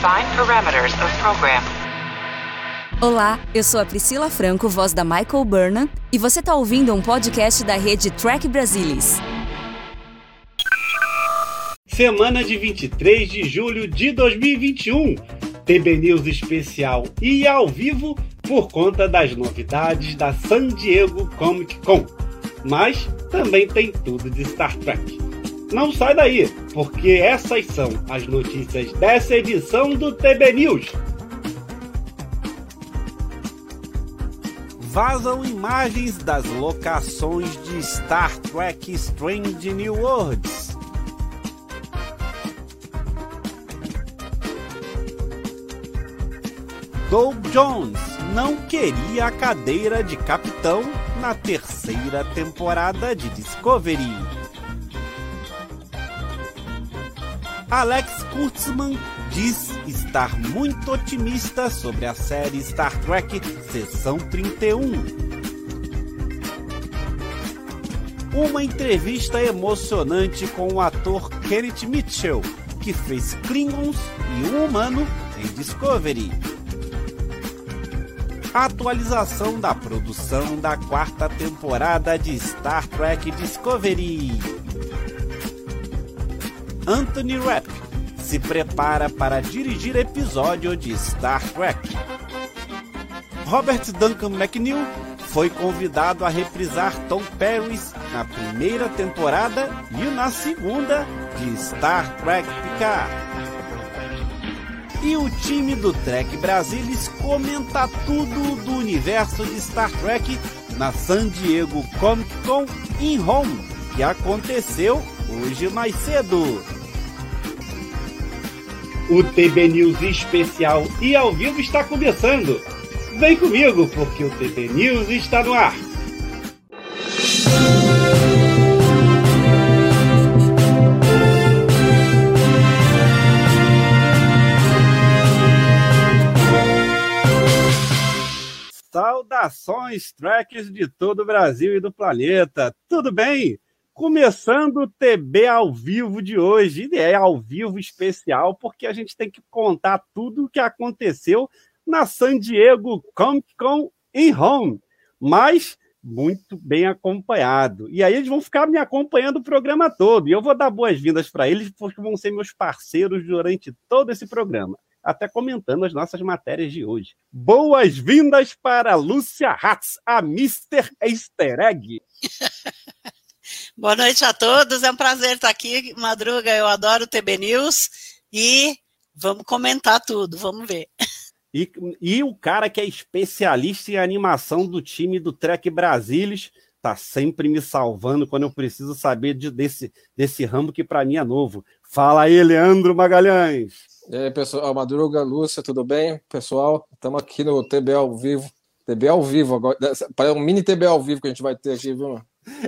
Define parameters of program. Olá, eu sou a Priscila Franco, voz da Michael Burnham, e você está ouvindo um podcast da rede Track Brasilis. Semana de 23 de julho de 2021. TB News especial e ao vivo por conta das novidades da San Diego Comic Con. Mas também tem tudo de Star Trek. Não sai daí, porque essas são as notícias dessa edição do TB News. Vazam imagens das locações de Star Trek Strange New Worlds. Doug Jones não queria a cadeira de capitão na terceira temporada de Discovery. Alex Kurtzman diz estar muito otimista sobre a série Star Trek Sessão 31. Uma entrevista emocionante com o ator Kenneth Mitchell, que fez Klingons e um humano em Discovery atualização da produção da quarta temporada de Star Trek Discovery. Anthony Rapp se prepara para dirigir episódio de Star Trek. Robert Duncan McNeil foi convidado a reprisar Tom Paris na primeira temporada e na segunda de Star Trek Picard. E o time do Trek Brasilis comenta tudo do universo de Star Trek na San Diego Comic Con in Home, que aconteceu hoje mais cedo. O TB News especial e ao vivo está começando. Vem comigo, porque o TB News está no ar. Saudações, tracks de todo o Brasil e do planeta. Tudo bem? Começando o TB ao vivo de hoje. E é ao vivo especial porque a gente tem que contar tudo o que aconteceu na San Diego Comic Con em Home. Mas muito bem acompanhado. E aí eles vão ficar me acompanhando o programa todo. E eu vou dar boas-vindas para eles, porque vão ser meus parceiros durante todo esse programa até comentando as nossas matérias de hoje. Boas-vindas para Lúcia Hatz, a Mr. Easter Egg. Boa noite a todos, é um prazer estar aqui. Madruga, eu adoro o TB News e vamos comentar tudo, vamos ver. E, e o cara que é especialista em animação do time do Trek Brasilis, tá sempre me salvando quando eu preciso saber de, desse, desse ramo que para mim é novo. Fala aí, Leandro Magalhães. E aí, pessoal, Madruga, Lúcia, tudo bem? Pessoal, estamos aqui no TB ao vivo. TB ao vivo agora. É um mini TB ao vivo que a gente vai ter aqui, viu?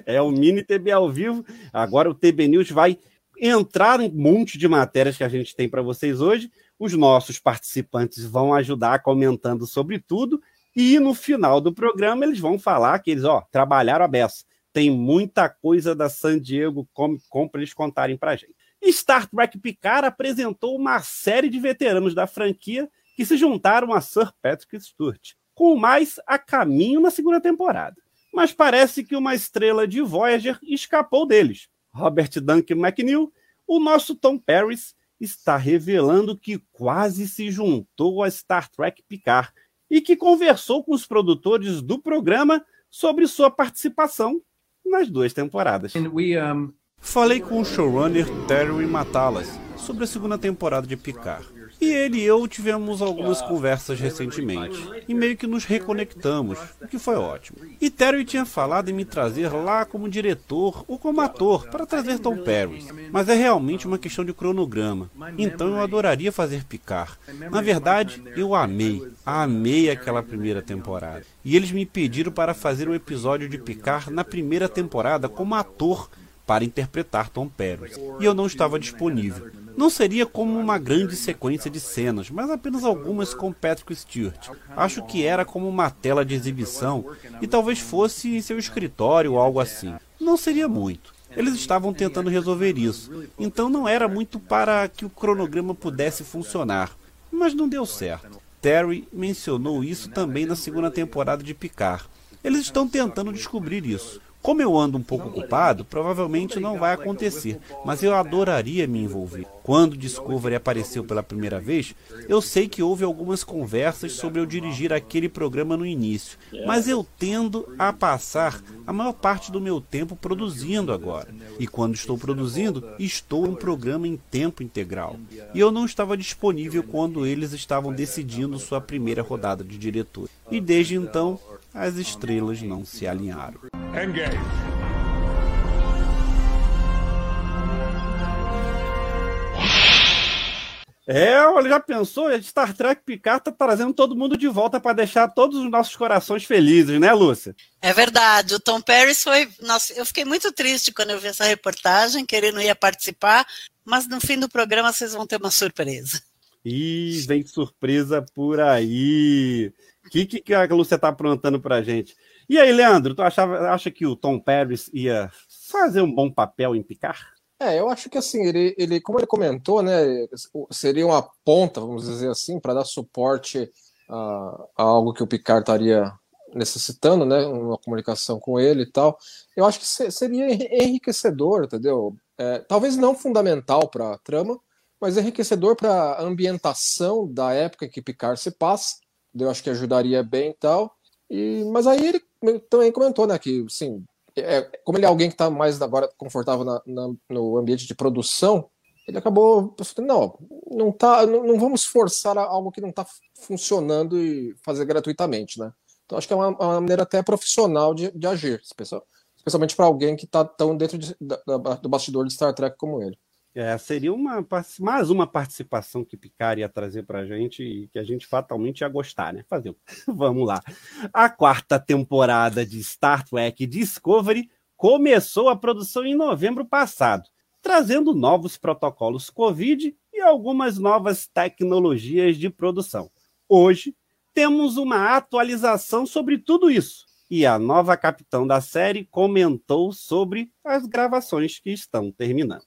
É um mini TB ao vivo. Agora o TB News vai entrar em um monte de matérias que a gente tem para vocês hoje. Os nossos participantes vão ajudar comentando sobre tudo. E no final do programa eles vão falar que eles ó, trabalharam a beça. Tem muita coisa da San Diego Comic Con para eles contarem para a gente. Star Trek Picard apresentou uma série de veteranos da franquia que se juntaram a Sir Patrick Stewart, com mais a caminho na segunda temporada. Mas parece que uma estrela de Voyager escapou deles. Robert Duncan McNeil, o nosso Tom Paris, está revelando que quase se juntou a Star Trek Picard e que conversou com os produtores do programa sobre sua participação nas duas temporadas. We, um... Falei com o showrunner Terry Matalas sobre a segunda temporada de Picard. E ele e eu tivemos algumas conversas recentemente e meio que nos reconectamos, o que foi ótimo. E Terry tinha falado em me trazer lá como diretor ou como ator para trazer Tom Paris, mas é realmente uma questão de cronograma. Então eu adoraria fazer Picard. Na verdade, eu amei, amei aquela primeira temporada. E eles me pediram para fazer um episódio de Picard na primeira temporada como ator para interpretar Tom Paris, e eu não estava disponível. Não seria como uma grande sequência de cenas, mas apenas algumas com Patrick Stewart. Acho que era como uma tela de exibição e talvez fosse em seu escritório ou algo assim. Não seria muito. Eles estavam tentando resolver isso, então não era muito para que o cronograma pudesse funcionar. mas não deu certo. Terry mencionou isso também na segunda temporada de Picard. Eles estão tentando descobrir isso. Como eu ando um pouco ocupado, provavelmente não vai acontecer, mas eu adoraria me envolver. Quando Discovery apareceu pela primeira vez, eu sei que houve algumas conversas sobre eu dirigir aquele programa no início, mas eu tendo a passar a maior parte do meu tempo produzindo agora. E quando estou produzindo, estou em um programa em tempo integral. E eu não estava disponível quando eles estavam decidindo sua primeira rodada de diretor. E desde então, as estrelas não se alinharam. Engage. É, olha, já pensou? Star Trek Picard tá trazendo todo mundo de volta para deixar todos os nossos corações felizes, né, Lúcia? É verdade. O Tom Paris foi. Nossa, eu fiquei muito triste quando eu vi essa reportagem, querendo ia participar, mas no fim do programa vocês vão ter uma surpresa. Ih, vem surpresa por aí. O que, que a Lúcia tá aprontando pra gente? E aí, Leandro, tu achava, acha que o Tom Paris ia fazer um bom papel em Picar? É, eu acho que assim, ele, ele como ele comentou, né, seria uma ponta, vamos dizer assim, para dar suporte a, a, algo que o Picard estaria necessitando, né, uma comunicação com ele e tal. Eu acho que seria enriquecedor, entendeu? É, talvez não fundamental para a trama, mas enriquecedor para a ambientação da época que Picard se passa. Eu acho que ajudaria bem e tal. E, mas aí ele também comentou, né, que, sim, é, como ele é alguém que está mais agora confortável na, na, no ambiente de produção, ele acabou não, não, tá, não, não vamos forçar algo que não está funcionando e fazer gratuitamente, né? Então acho que é uma, uma maneira até profissional de, de agir, especialmente para alguém que está tão dentro de, da, do bastidor de Star Trek como ele. É, seria uma, mais uma participação que Picard ia trazer para a gente e que a gente fatalmente ia gostar, né? Fazer. Vamos lá. A quarta temporada de Star Trek Discovery começou a produção em novembro passado, trazendo novos protocolos Covid e algumas novas tecnologias de produção. Hoje, temos uma atualização sobre tudo isso e a nova capitã da série comentou sobre as gravações que estão terminando.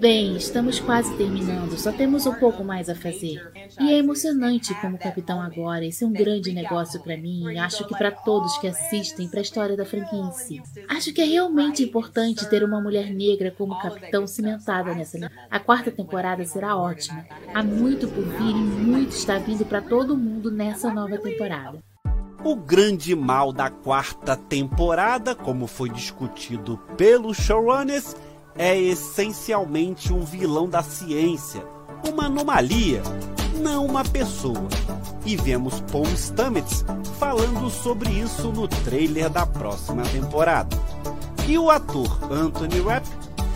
Bem, estamos quase terminando, só temos um pouco mais a fazer. E é emocionante como capitão agora, isso é um grande negócio para mim e acho que para todos que assistem para a história da franquia em si. Acho que é realmente importante ter uma mulher negra como capitão cimentada nessa. A quarta temporada será ótima. Há muito por vir e muito está vindo para todo mundo nessa nova temporada. O grande mal da quarta temporada, como foi discutido pelos showrunners, é essencialmente um vilão da ciência, uma anomalia, não uma pessoa. E vemos Paul Stamets falando sobre isso no trailer da próxima temporada. E o ator Anthony Rapp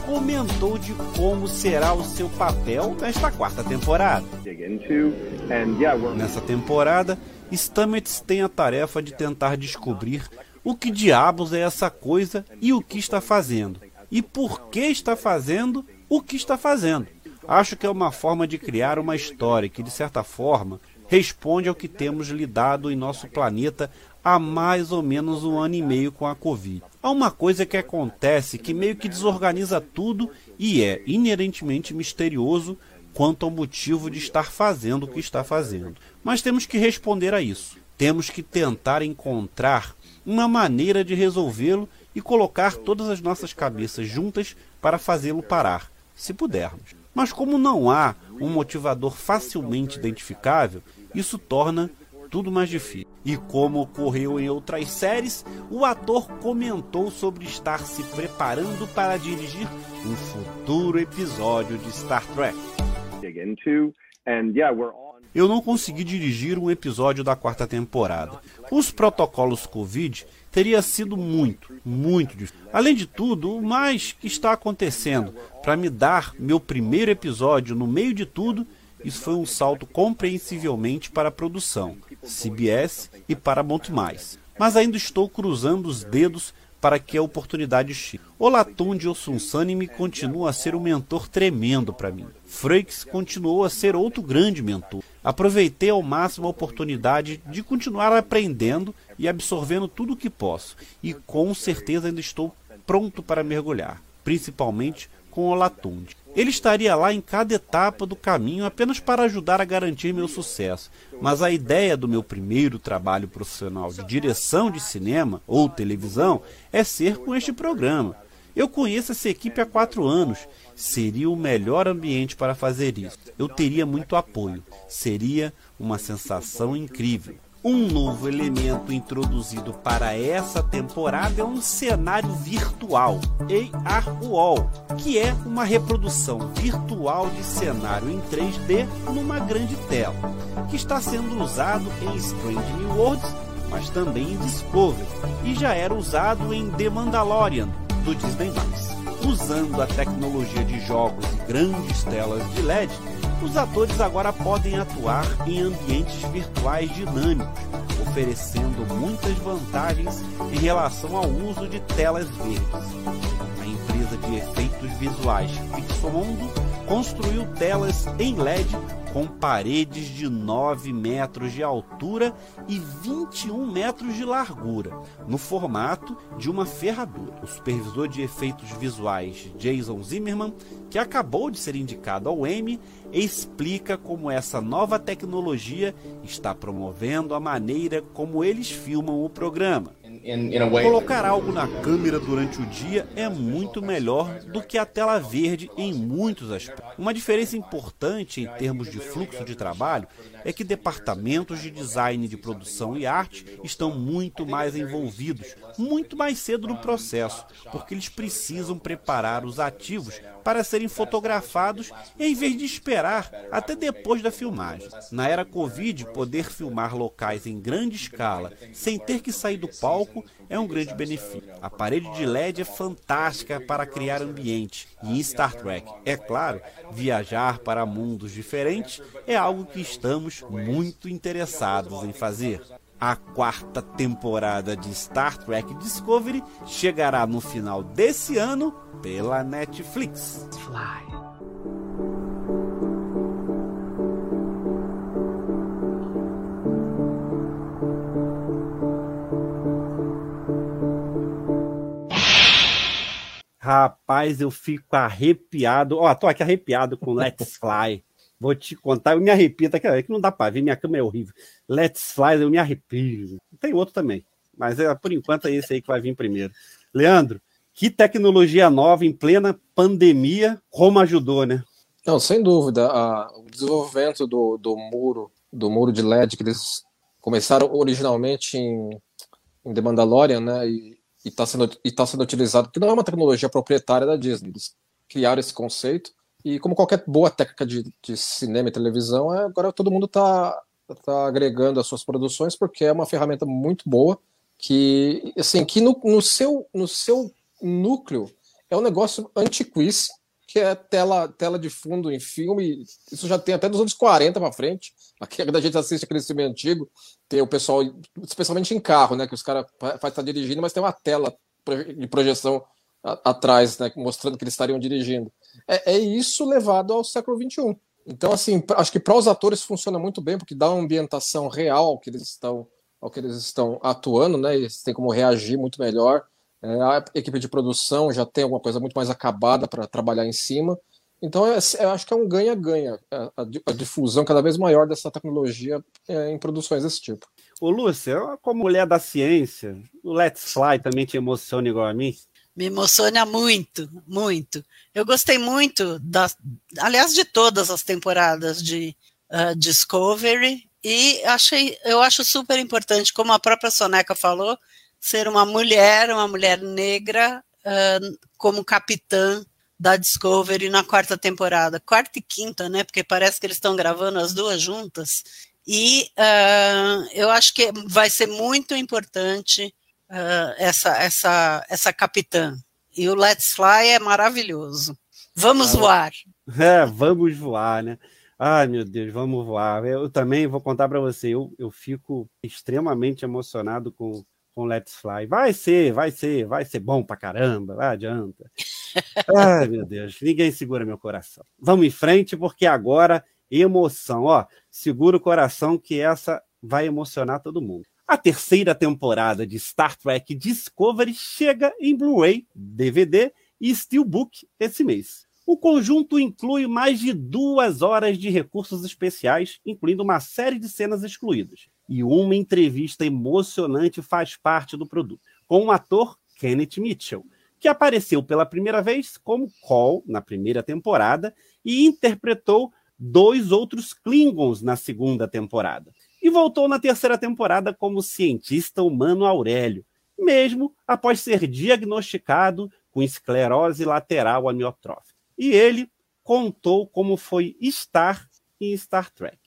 comentou de como será o seu papel nesta quarta temporada. Nessa temporada, Stamets tem a tarefa de tentar descobrir o que diabos é essa coisa e o que está fazendo. E por que está fazendo o que está fazendo. Acho que é uma forma de criar uma história que, de certa forma, responde ao que temos lidado em nosso planeta há mais ou menos um ano e meio com a Covid. Há uma coisa que acontece que meio que desorganiza tudo e é inerentemente misterioso quanto ao motivo de estar fazendo o que está fazendo. Mas temos que responder a isso. Temos que tentar encontrar uma maneira de resolvê-lo e colocar todas as nossas cabeças juntas para fazê-lo parar, se pudermos. Mas como não há um motivador facilmente identificável, isso torna tudo mais difícil. E como ocorreu em outras séries, o ator comentou sobre estar se preparando para dirigir um futuro episódio de Star Trek. Eu não consegui dirigir um episódio da quarta temporada. Os protocolos Covid teria sido muito, muito difícil. Além de tudo, o mais que está acontecendo para me dar meu primeiro episódio no meio de tudo, isso foi um salto compreensivelmente para a produção, CBS e para muito mais. Mas ainda estou cruzando os dedos para que a oportunidade chegue. Olatum de me continua a ser um mentor tremendo para mim. Frakes continuou a ser outro grande mentor. Aproveitei ao máximo a oportunidade de continuar aprendendo e absorvendo tudo o que posso, e com certeza ainda estou pronto para mergulhar, principalmente com Olatunde. Ele estaria lá em cada etapa do caminho apenas para ajudar a garantir meu sucesso. Mas a ideia do meu primeiro trabalho profissional de direção de cinema ou televisão é ser com este programa. Eu conheço essa equipe há quatro anos. Seria o melhor ambiente para fazer isso. Eu teria muito apoio. Seria uma sensação incrível. Um novo elemento introduzido para essa temporada é um cenário virtual, AR Wall, que é uma reprodução virtual de cenário em 3D numa grande tela, que está sendo usado em Strange New Worlds, mas também em Discovery, e já era usado em The Mandalorian, do Disney+. Usando a tecnologia de jogos e grandes telas de LED, os atores agora podem atuar em ambientes virtuais dinâmicos, oferecendo muitas vantagens em relação ao uso de telas verdes. A empresa de efeitos visuais Pixomondo construiu telas em LED com paredes de 9 metros de altura e 21 metros de largura, no formato de uma ferradura. O supervisor de efeitos visuais Jason Zimmerman, que acabou de ser indicado ao Emmy, explica como essa nova tecnologia está promovendo a maneira como eles filmam o programa. Colocar algo na câmera durante o dia é muito melhor do que a tela verde em muitos aspectos. Uma diferença importante em termos de fluxo de trabalho é que departamentos de design de produção e arte estão muito mais envolvidos, muito mais cedo no processo, porque eles precisam preparar os ativos para serem fotografados em vez de esperar até depois da filmagem. Na era Covid, poder filmar locais em grande escala sem ter que sair do palco é um grande benefício. A parede de LED é fantástica para criar ambiente. E em Star Trek, é claro, viajar para mundos diferentes é algo que estamos muito interessados em fazer. A quarta temporada de Star Trek Discovery chegará no final desse ano pela Netflix. Fly. Rapaz, eu fico arrepiado. Ó, tô aqui arrepiado com Let's Fly. Vou te contar, eu me arrepio, tá aqui, é que não dá para ver, minha câmera é horrível. Let's Fly, eu me arrepio. Tem outro também, mas é, por enquanto é esse aí que vai vir primeiro. Leandro, que tecnologia nova em plena pandemia, como ajudou, né? Não, sem dúvida. A, o desenvolvimento do, do muro, do muro de LED que eles começaram originalmente em, em The Mandalorian, né? E está sendo, tá sendo utilizado, que não é uma tecnologia proprietária da Disney. Eles criaram esse conceito e como qualquer boa técnica de, de cinema e televisão, é, agora todo mundo está tá agregando as suas produções porque é uma ferramenta muito boa que assim que no, no seu no seu núcleo é um negócio antiquíssimo que é tela tela de fundo em filme. Isso já tem até dos anos 40 para frente. Aqui a gente assiste aquele filme antigo tem o pessoal especialmente em carro né que os caras faz estar tá dirigindo mas tem uma tela de projeção atrás né mostrando que eles estariam dirigindo é, é isso levado ao século XXI. Então, assim, acho que para os atores funciona muito bem, porque dá uma ambientação real ao que eles estão, ao que eles estão atuando, né? Eles têm como reagir muito melhor. É, a equipe de produção já tem alguma coisa muito mais acabada para trabalhar em cima. Então, eu, eu acho que é um ganha-ganha a, a, difusão cada vez maior dessa tecnologia é, em produções desse tipo. Ô, Lúcia, como mulher da ciência, o Let's Fly também te emociona igual a mim? Me emociona muito, muito. Eu gostei muito, da, aliás, de todas as temporadas de uh, Discovery, e achei, eu acho super importante, como a própria Soneca falou, ser uma mulher, uma mulher negra, uh, como capitã da Discovery na quarta temporada. Quarta e quinta, né? Porque parece que eles estão gravando as duas juntas. E uh, eu acho que vai ser muito importante uh, essa, essa, essa capitã. E o Let's Fly é maravilhoso. Vamos ah, voar. É, vamos voar, né? Ai, meu Deus, vamos voar. Eu também vou contar para você, eu, eu fico extremamente emocionado com, com Let's Fly. Vai ser, vai ser, vai ser bom pra caramba, vai adianta. Ai, meu Deus, ninguém segura meu coração. Vamos em frente, porque agora emoção, ó, segura o coração que essa vai emocionar todo mundo. A terceira temporada de Star Trek Discovery chega em Blu-ray, DVD e Steelbook esse mês. O conjunto inclui mais de duas horas de recursos especiais, incluindo uma série de cenas excluídas. E uma entrevista emocionante faz parte do produto, com o ator Kenneth Mitchell, que apareceu pela primeira vez como Cole na primeira temporada e interpretou dois outros Klingons na segunda temporada. E voltou na terceira temporada como cientista humano Aurélio, mesmo após ser diagnosticado com esclerose lateral amiotrófica e ele contou como foi estar em Star Trek.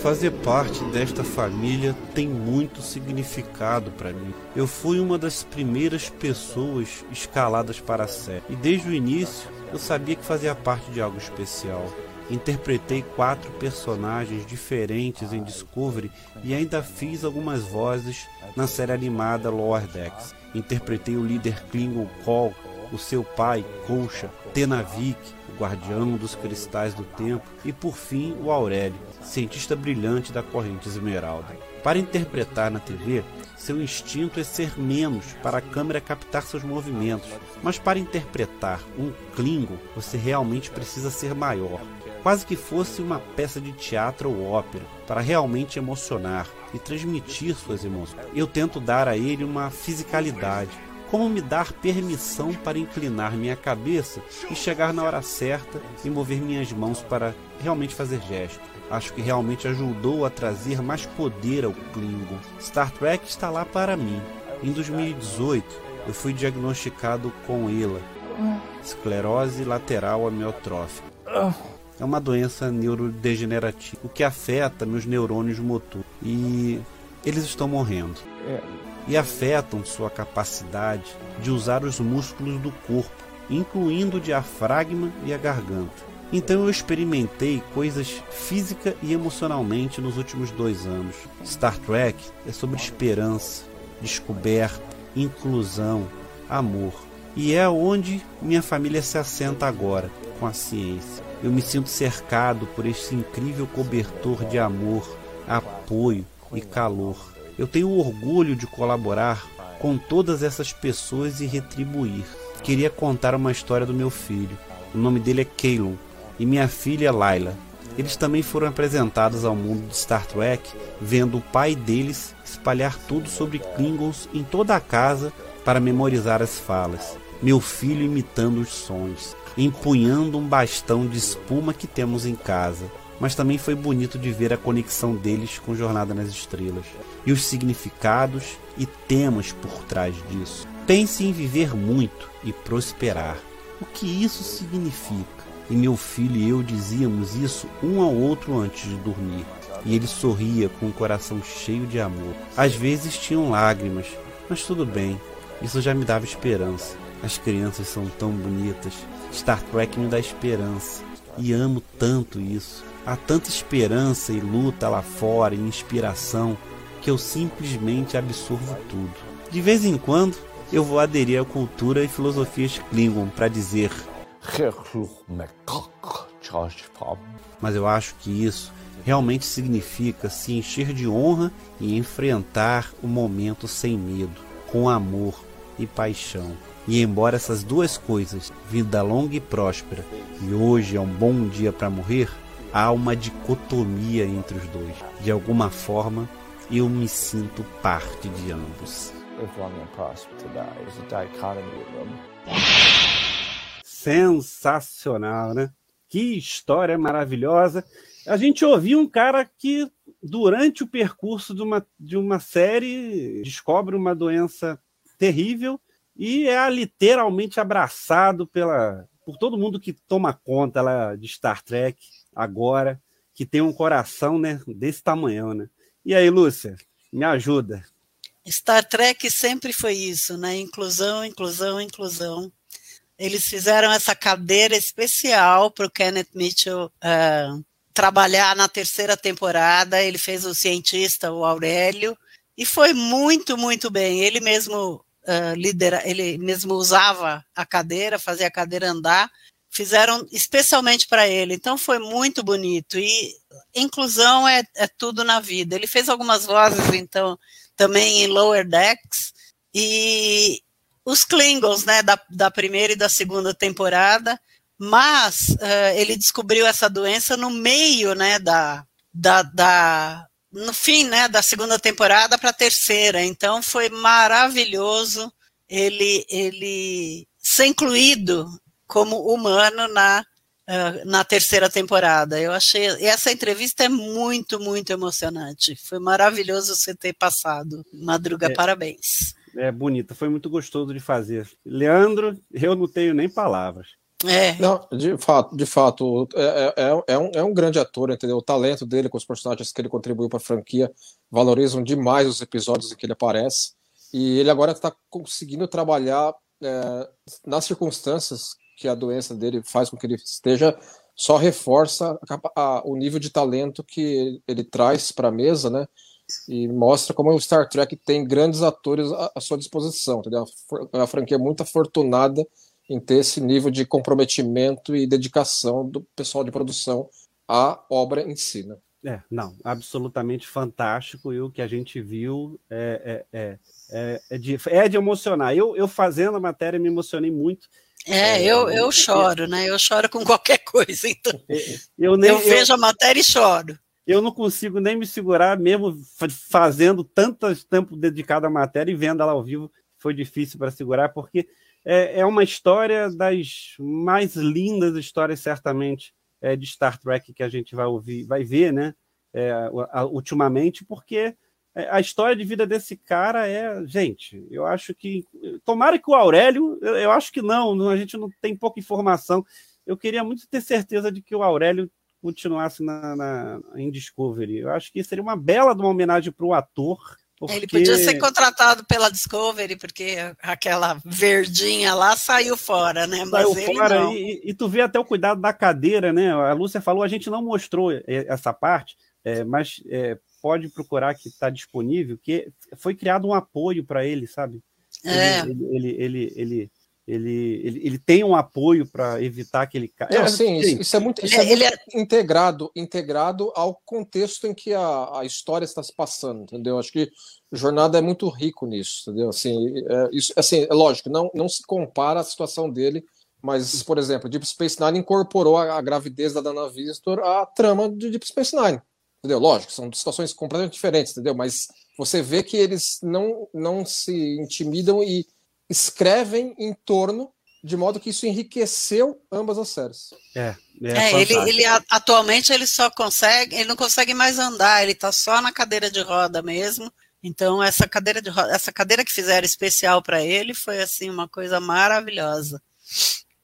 Fazer parte desta família tem muito significado para mim. Eu fui uma das primeiras pessoas escaladas para a série e desde o início eu sabia que fazia parte de algo especial. Interpretei quatro personagens diferentes em Discovery e ainda fiz algumas vozes na série animada Lower Decks. Interpretei o líder Klingon Cole o seu pai, Colcha, Tenavik, o guardião dos cristais do tempo, e por fim o Aurélio, cientista brilhante da corrente esmeralda. Para interpretar na TV, seu instinto é ser menos para a câmera captar seus movimentos, mas para interpretar um Klingon, você realmente precisa ser maior. Quase que fosse uma peça de teatro ou ópera, para realmente emocionar e transmitir suas emoções. Eu tento dar a ele uma fisicalidade, como me dar permissão para inclinar minha cabeça e chegar na hora certa e mover minhas mãos para realmente fazer gesto. Acho que realmente ajudou a trazer mais poder ao Klingon. Star Trek está lá para mim. Em 2018, eu fui diagnosticado com ELA, esclerose lateral amiotrófica. É uma doença neurodegenerativa, o que afeta meus neurônios motor. E eles estão morrendo e afetam sua capacidade de usar os músculos do corpo, incluindo o diafragma e a garganta. Então eu experimentei coisas física e emocionalmente nos últimos dois anos. Star Trek é sobre esperança, descoberta, inclusão, amor. E é onde minha família se assenta agora, com a ciência. Eu me sinto cercado por esse incrível cobertor de amor, apoio e calor. Eu tenho orgulho de colaborar com todas essas pessoas e retribuir. Queria contar uma história do meu filho. O nome dele é Keylon e minha filha Laila. Eles também foram apresentados ao mundo de Star Trek, vendo o pai deles espalhar tudo sobre Klingons em toda a casa para memorizar as falas. Meu filho imitando os sons, empunhando um bastão de espuma que temos em casa mas também foi bonito de ver a conexão deles com Jornada nas Estrelas e os significados e temas por trás disso. Pense em viver muito e prosperar. O que isso significa? E meu filho e eu dizíamos isso um ao outro antes de dormir. E ele sorria com o coração cheio de amor. Às vezes tinham lágrimas, mas tudo bem, isso já me dava esperança. As crianças são tão bonitas. Star Trek me dá esperança. E amo tanto isso. Há tanta esperança e luta lá fora e inspiração que eu simplesmente absorvo tudo. De vez em quando, eu vou aderir à cultura e filosofias Klingon para dizer. Mas eu acho que isso realmente significa se encher de honra e enfrentar o momento sem medo, com amor e paixão. E embora essas duas coisas, vida longa e próspera, e hoje é um bom dia para morrer, há uma dicotomia entre os dois. De alguma forma, eu me sinto parte de ambos. Sensacional, né? Que história maravilhosa. A gente ouviu um cara que, durante o percurso de uma, de uma série, descobre uma doença terrível e é literalmente abraçado pela, por todo mundo que toma conta lá de Star Trek agora, que tem um coração né, desse tamanho. Né? E aí, Lúcia, me ajuda. Star Trek sempre foi isso, né? Inclusão, inclusão, inclusão. Eles fizeram essa cadeira especial para o Kenneth Mitchell uh, trabalhar na terceira temporada. Ele fez o cientista, o Aurélio, e foi muito, muito bem. Ele mesmo uh, lidera, ele mesmo usava a cadeira, fazia a cadeira andar fizeram especialmente para ele. Então foi muito bonito. E inclusão é, é, tudo na vida. Ele fez algumas vozes, então, também em Lower Decks. E os Klingons, né, da, da primeira e da segunda temporada, mas uh, ele descobriu essa doença no meio, né, da, da, da no fim, né, da segunda temporada para a terceira. Então foi maravilhoso ele ele ser incluído como humano na uh, na terceira temporada. Eu achei essa entrevista é muito muito emocionante. Foi maravilhoso você ter passado. Madruga, é, parabéns. É bonita, foi muito gostoso de fazer. Leandro, eu não tenho nem palavras. É. Não, de fato, de fato, é, é, é, é, um, é um grande ator, entendeu? O talento dele com os personagens que ele contribuiu para a franquia valorizam demais os episódios em que ele aparece. E ele agora está conseguindo trabalhar é, nas circunstâncias que a doença dele faz com que ele esteja, só reforça a, a, o nível de talento que ele, traz para a mesa, né? E mostra como o Star Trek tem grandes atores à, à sua disposição, entendeu? É uma franquia muito afortunada em ter esse nível de comprometimento e dedicação do pessoal de produção à obra em si. Né? É, não, absolutamente fantástico e o que a gente viu é, é, é, é, é de, é de emocionar. Eu, eu fazendo a matéria me emocionei muito. É, eu, eu choro, né? Eu choro com qualquer coisa, então. Eu, nem, eu vejo eu, a matéria e choro. Eu não consigo nem me segurar, mesmo fazendo tanto tempo dedicado à matéria e vendo ela ao vivo, foi difícil para segurar, porque é, é uma história das mais lindas histórias, certamente, é, de Star Trek que a gente vai ouvir, vai ver, né? É, ultimamente, porque é, a história de vida desse cara é, gente, eu acho que. Tomara que o Aurélio, eu, eu acho que não, a gente não tem pouca informação. Eu queria muito ter certeza de que o Aurélio continuasse na, na, em Discovery. Eu acho que seria uma bela uma homenagem para o ator porque... Ele podia ser contratado pela Discovery, porque aquela verdinha lá saiu fora, né? Mas saiu fora e, e, tu vê até o cuidado da cadeira, né? A Lúcia falou, a gente não mostrou essa parte, é, mas é, pode procurar que está disponível, que foi criado um apoio para ele, sabe? É. Ele, ele, ele, ele, ele, ele, ele tem um apoio para evitar que ele caia. É, sim, isso, isso, é muito, isso é muito é... integrado, integrado ao contexto em que a, a história está se passando, entendeu? Acho que Jornada é muito rico nisso, entendeu? Assim, é, isso, assim, é lógico, não, não se compara a situação dele, mas, por exemplo, Deep Space Nine incorporou a, a gravidez da Dana Visitor à trama de Deep Space Nine, entendeu? Lógico, são situações completamente diferentes, entendeu? Mas você vê que eles não, não se intimidam e escrevem em torno de modo que isso enriqueceu ambas as séries. É, é, é ele, ele, atualmente ele só consegue, ele não consegue mais andar, ele está só na cadeira de roda mesmo. Então essa cadeira de roda, essa cadeira que fizeram especial para ele foi assim uma coisa maravilhosa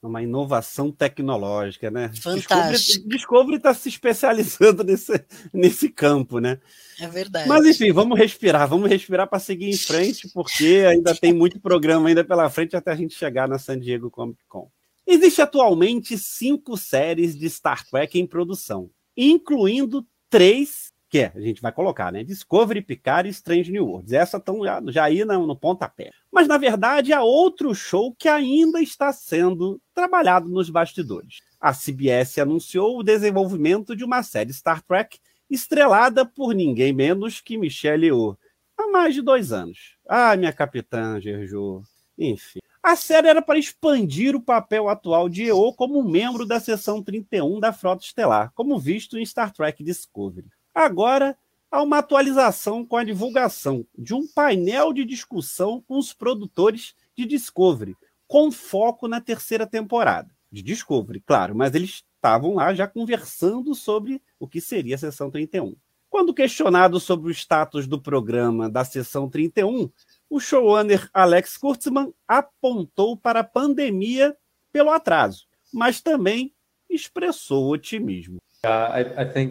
uma inovação tecnológica, né? Fantástico. Discovery está se especializando nesse, nesse campo, né? É verdade. Mas enfim, vamos respirar, vamos respirar para seguir em frente, porque ainda tem muito programa ainda pela frente até a gente chegar na San Diego Comic Con. Existe atualmente cinco séries de Star Trek em produção, incluindo três que é, a gente vai colocar, né? Discovery, Picard e Strange New Worlds. Essa estão já, já aí no, no pontapé. Mas, na verdade, há outro show que ainda está sendo trabalhado nos bastidores. A CBS anunciou o desenvolvimento de uma série Star Trek estrelada por ninguém menos que Michelle Yeoh, há mais de dois anos. Ah, minha capitã Gerjo. Enfim. A série era para expandir o papel atual de EO como membro da seção 31 da Frota Estelar, como visto em Star Trek Discovery. Agora, há uma atualização com a divulgação de um painel de discussão com os produtores de Discovery, com foco na terceira temporada. De Discovery, claro, mas eles estavam lá já conversando sobre o que seria a sessão 31. Quando questionado sobre o status do programa da sessão 31, o showrunner Alex Kurtzman apontou para a pandemia pelo atraso, mas também expressou otimismo.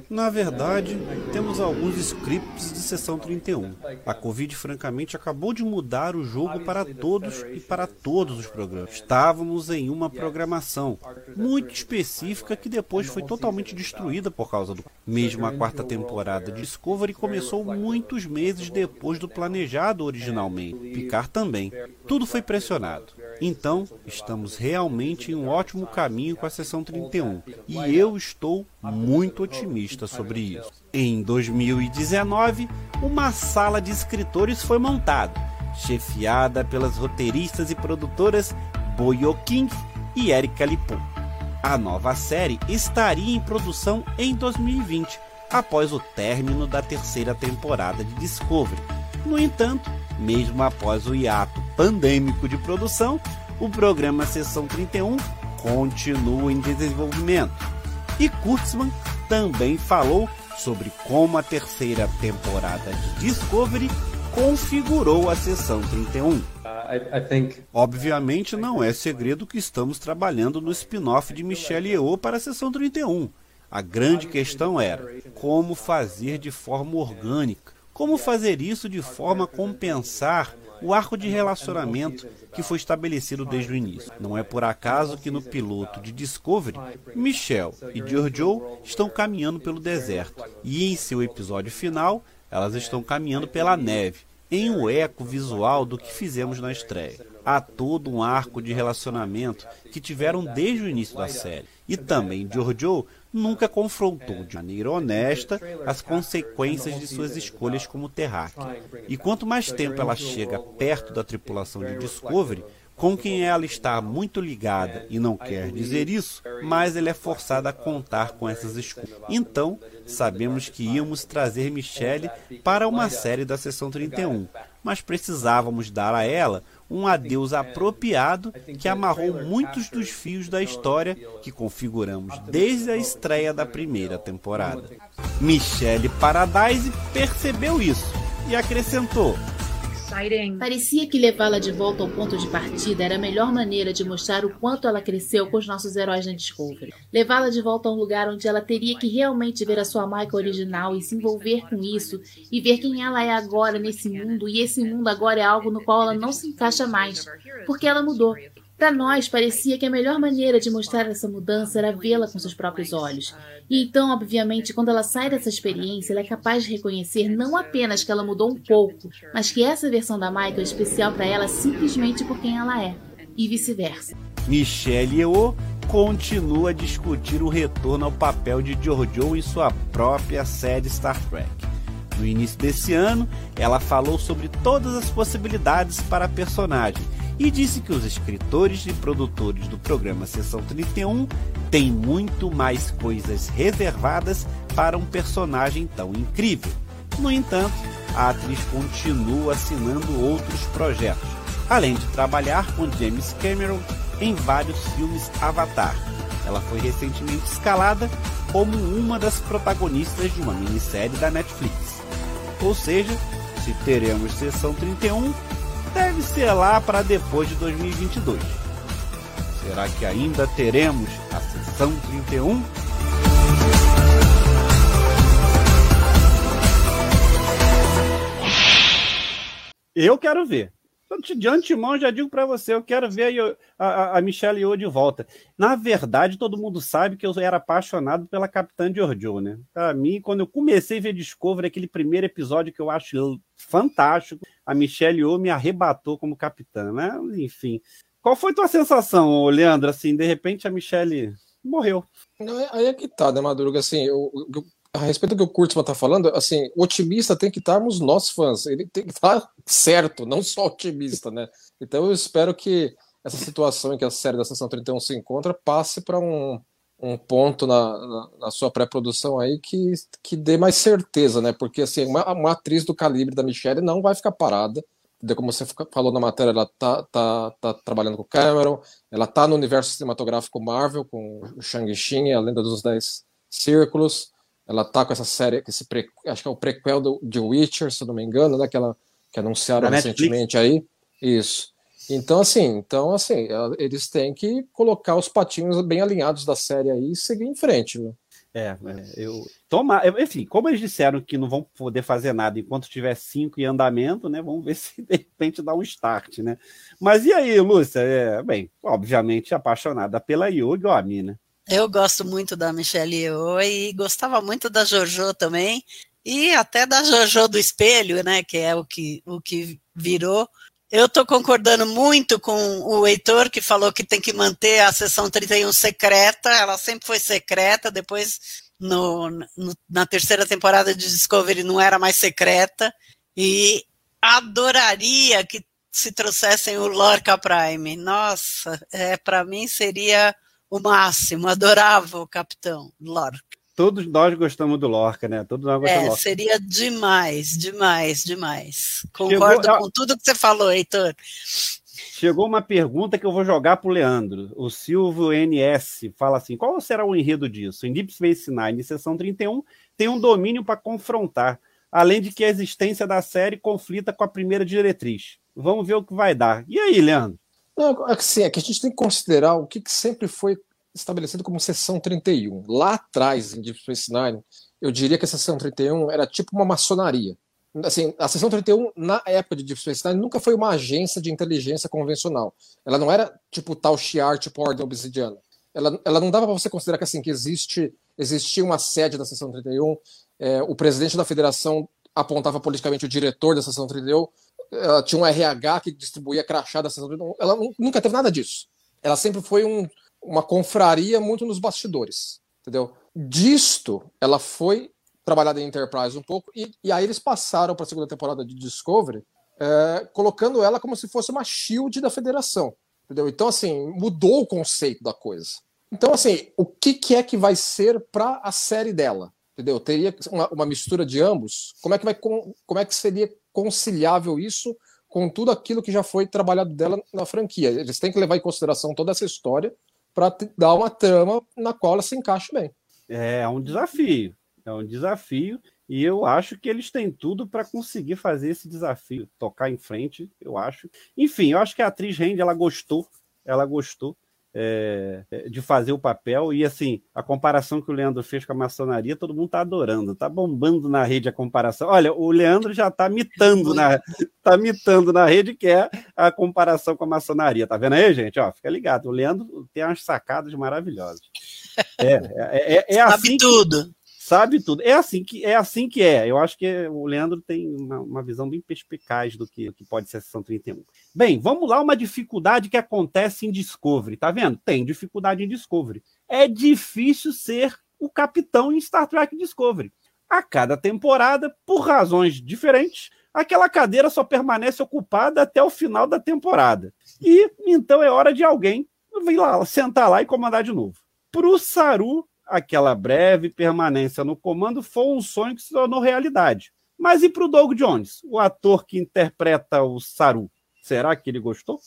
Na verdade, temos alguns scripts de sessão 31. A Covid, francamente, acabou de mudar o jogo para todos e para todos os programas. Estávamos em uma programação muito específica que depois foi totalmente destruída por causa do. Mesmo a quarta temporada de Discovery começou muitos meses depois do planejado originalmente. Picard também. Tudo foi pressionado. Então, estamos realmente em um ótimo caminho com a sessão 31. E eu estou muito otimista sobre isso. Em 2019, uma sala de escritores foi montada chefiada pelas roteiristas e produtoras Boyo King e Erika Lipon. A nova série estaria em produção em 2020, após o término da terceira temporada de Discovery. No entanto, mesmo após o hiato pandêmico de produção, o programa Sessão 31 continua em desenvolvimento. E Kurtzman também falou sobre como a terceira temporada de Discovery configurou a Sessão 31. Obviamente não é segredo que estamos trabalhando no spin-off de Michelle Yeoh para a Sessão 31. A grande questão era como fazer de forma orgânica, como fazer isso de forma a compensar o arco de relacionamento que foi estabelecido desde o início. Não é por acaso que no piloto de Discovery, Michelle e Giorgio estão caminhando pelo deserto e em seu episódio final, elas estão caminhando pela neve, em um eco visual do que fizemos na estreia. Há todo um arco de relacionamento que tiveram desde o início da série. E também Giorgio nunca confrontou de maneira honesta as consequências de suas escolhas como terráquea. E quanto mais tempo ela chega perto da tripulação de Discovery, com quem ela está muito ligada e não quer dizer isso, mais ela é forçada a contar com essas escolhas. Então, sabemos que íamos trazer Michelle para uma série da sessão 31, mas precisávamos dar a ela um adeus apropriado que amarrou muitos dos fios da história que configuramos desde a estreia da primeira temporada. Michelle Paradise percebeu isso e acrescentou: Parecia que levá-la de volta ao ponto de partida era a melhor maneira de mostrar o quanto ela cresceu com os nossos heróis na Discovery. Levá-la de volta a um lugar onde ela teria que realmente ver a sua marca original e se envolver com isso e ver quem ela é agora nesse mundo e esse mundo agora é algo no qual ela não se encaixa mais, porque ela mudou. Para nós, parecia que a melhor maneira de mostrar essa mudança era vê-la com seus próprios olhos. E então, obviamente, quando ela sai dessa experiência, ela é capaz de reconhecer não apenas que ela mudou um pouco, mas que essa versão da Michael é especial para ela simplesmente por quem ela é, e vice-versa. Michelle Yeoh continua a discutir o retorno ao papel de Jojo em sua própria série Star Trek. No início desse ano, ela falou sobre todas as possibilidades para a personagem e disse que os escritores e produtores do programa Sessão 31 têm muito mais coisas reservadas para um personagem tão incrível. No entanto, a atriz continua assinando outros projetos, além de trabalhar com James Cameron em vários filmes Avatar. Ela foi recentemente escalada como uma das protagonistas de uma minissérie da Netflix. Ou seja, se teremos Sessão 31, deve ser lá para depois de 2022. Será que ainda teremos a sessão 31? Eu quero ver. De antemão, já digo para você, eu quero ver a, a, a Michelle Yeoh de volta. Na verdade, todo mundo sabe que eu era apaixonado pela Capitã Giorgio, né? Para mim, quando eu comecei a ver Discovery, aquele primeiro episódio que eu acho fantástico, a Michelle Yeoh me arrebatou como capitã, né? Enfim. Qual foi tua sensação, Leandro? Assim, de repente a Michelle morreu. Aí é que tá, né, Madruga? Assim, eu, eu a respeito do que o Kurtzman está falando, assim, otimista tem que estarmos nós fãs. Ele tem que estar certo, não só otimista, né? Então eu espero que essa situação em que a série da Sessão 31 se encontra passe para um, um ponto na, na, na sua pré-produção aí que, que dê mais certeza, né? Porque assim, uma, uma atriz do calibre da Michelle não vai ficar parada. Como você falou na matéria, ela tá, tá, tá trabalhando com Cameron, ela tá no universo cinematográfico Marvel, com o Shang-Chi, a Lenda dos Dez Círculos. Ela tá com essa série, esse pre, acho que é o prequel do, de Witcher, se não me engano, né? Que, ela, que anunciaram Na recentemente Netflix. aí. Isso. Então, assim, então, assim, eles têm que colocar os patinhos bem alinhados da série aí e seguir em frente, viu? É, é eu. Toma, enfim, como eles disseram que não vão poder fazer nada enquanto tiver cinco em andamento, né? Vamos ver se de repente dá um start, né? Mas e aí, Lúcia? É, bem, obviamente apaixonada pela Yogi ou a né? Eu gosto muito da Michelle Yeoh e gostava muito da Jojo também, e até da Jojo do espelho, né, que é o que, o que virou. Eu estou concordando muito com o Heitor, que falou que tem que manter a sessão 31 secreta, ela sempre foi secreta, depois no, no, na terceira temporada de Discovery não era mais secreta, e adoraria que se trouxessem o Lorca Prime. Nossa, é, para mim seria o máximo. Adorava o Capitão Lorca. Todos nós gostamos do Lorca, né? Todos nós gostamos é, do Lorca. Seria demais, demais, demais. Concordo Chegou... com tudo que você falou, Heitor. Chegou uma pergunta que eu vou jogar para o Leandro. O Silvio NS fala assim: qual será o enredo disso? Em Deep Space Nine, seção 31, tem um domínio para confrontar, além de que a existência da série conflita com a primeira diretriz. Vamos ver o que vai dar. E aí, Leandro? Não, assim, é que a gente tem que considerar o que, que sempre foi estabelecido como seção 31. Lá atrás, em Deep Space Nine, eu diria que a seção 31 era tipo uma maçonaria. Assim, a seção 31, na época de Deep Space Nine, nunca foi uma agência de inteligência convencional. Ela não era tipo tal Shiar, tipo Ordem Obsidiana. Ela, ela não dava para você considerar que assim que existe existia uma sede da seção 31, é, o presidente da federação apontava politicamente o diretor da seção 31, ela tinha um RH que distribuía crachá da seção 31. Ela nunca teve nada disso. Ela sempre foi um, uma confraria muito nos bastidores, entendeu? Disto, ela foi trabalhada em Enterprise um pouco, e, e aí eles passaram para a segunda temporada de Discovery, é, colocando ela como se fosse uma shield da federação, entendeu? Então, assim, mudou o conceito da coisa. Então, assim, o que, que é que vai ser para a série dela? Entendeu? Teria uma, uma, mistura de ambos? Como é que vai como é que seria conciliável isso com tudo aquilo que já foi trabalhado dela na franquia? Eles têm que levar em consideração toda essa história para dar uma trama na qual ela se encaixe bem. É, é um desafio, é um desafio e eu acho que eles têm tudo para conseguir fazer esse desafio, tocar em frente, eu acho. Enfim, eu acho que a atriz Randy, ela gostou, ela gostou é, de fazer o papel. E assim, a comparação que o Leandro fez com a maçonaria, todo mundo está adorando, está bombando na rede a comparação. Olha, o Leandro já está mitando na, tá mitando na rede, que é a comparação com a maçonaria. Tá vendo aí, gente? Ó, fica ligado. O Leandro tem umas sacadas maravilhosas. É, é, é, é assim. tudo. Que, sabe tudo. É assim que é. Assim que é. Eu acho que o Leandro tem uma, uma visão bem perspicaz do que, do que pode ser a sessão 31. Bem, vamos lá, uma dificuldade que acontece em Discovery. Tá vendo? Tem dificuldade em Discovery. É difícil ser o capitão em Star Trek Discovery. A cada temporada, por razões diferentes, aquela cadeira só permanece ocupada até o final da temporada. E então é hora de alguém vir lá, sentar lá e comandar de novo. Para o Saru, aquela breve permanência no comando foi um sonho que se tornou realidade. Mas e para o Doug Jones, o ator que interpreta o Saru? Será que ele gostou?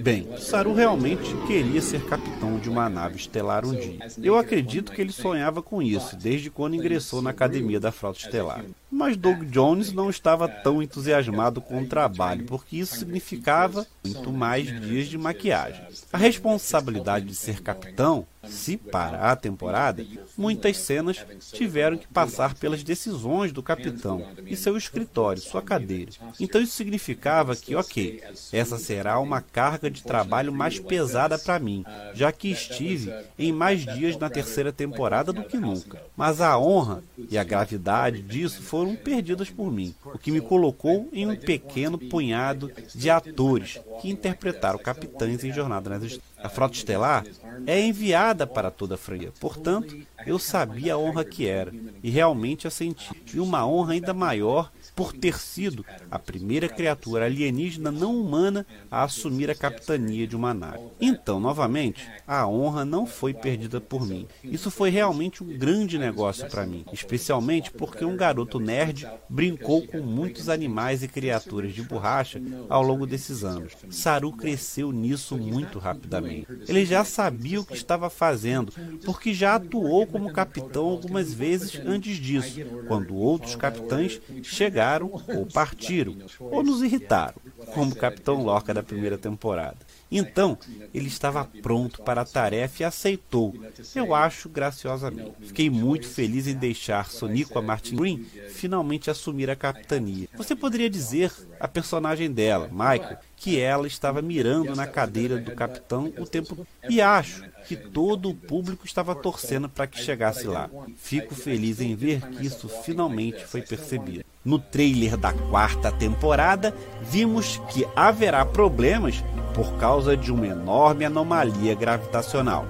Bem, Saru realmente queria ser capitão de uma nave estelar um dia. Eu acredito que ele sonhava com isso desde quando ingressou na academia da Frota Estelar. Mas Doug Jones não estava tão entusiasmado com o trabalho, porque isso significava muito mais dias de maquiagem. A responsabilidade de ser capitão se para a temporada, muitas cenas tiveram que passar pelas decisões do capitão e seu escritório, sua cadeira. Então isso significava que, ok, essa será uma carga de trabalho mais pesada para mim, já que estive em mais dias na terceira temporada do que nunca. Mas a honra e a gravidade disso foram perdidas por mim, o que me colocou em um pequeno punhado de atores que interpretaram capitães em Jornada nas Estrelas. A frota estelar é enviada para toda a Freia. Portanto, eu sabia a honra que era e realmente a senti. E uma honra ainda maior por ter sido a primeira criatura alienígena não humana a assumir a capitania de uma nave. Então, novamente, a honra não foi perdida por mim. Isso foi realmente um grande negócio para mim, especialmente porque um garoto nerd brincou com muitos animais e criaturas de borracha ao longo desses anos. Saru cresceu nisso muito rapidamente. Ele já sabia o que estava fazendo, porque já atuou como capitão algumas vezes antes disso, quando outros capitães chegaram ou partiram, ou nos irritaram, como o Capitão Lorca da primeira temporada. Então, ele estava pronto para a tarefa e aceitou, eu acho graciosamente. Fiquei muito feliz em deixar Sonico Martin Green finalmente assumir a capitania. Você poderia dizer a personagem dela, Michael, que ela estava mirando na cadeira do capitão o tempo e acho que todo o público estava torcendo para que chegasse lá. Fico feliz em ver que isso finalmente foi percebido. No trailer da quarta temporada, vimos que haverá problemas por causa de uma enorme anomalia gravitacional.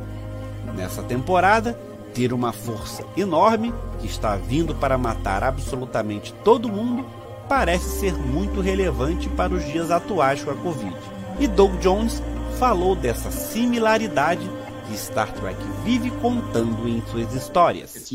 Nessa temporada, ter uma força enorme que está vindo para matar absolutamente todo mundo parece ser muito relevante para os dias atuais com a Covid. E Doug Jones falou dessa similaridade que Star Trek vive contando em suas histórias.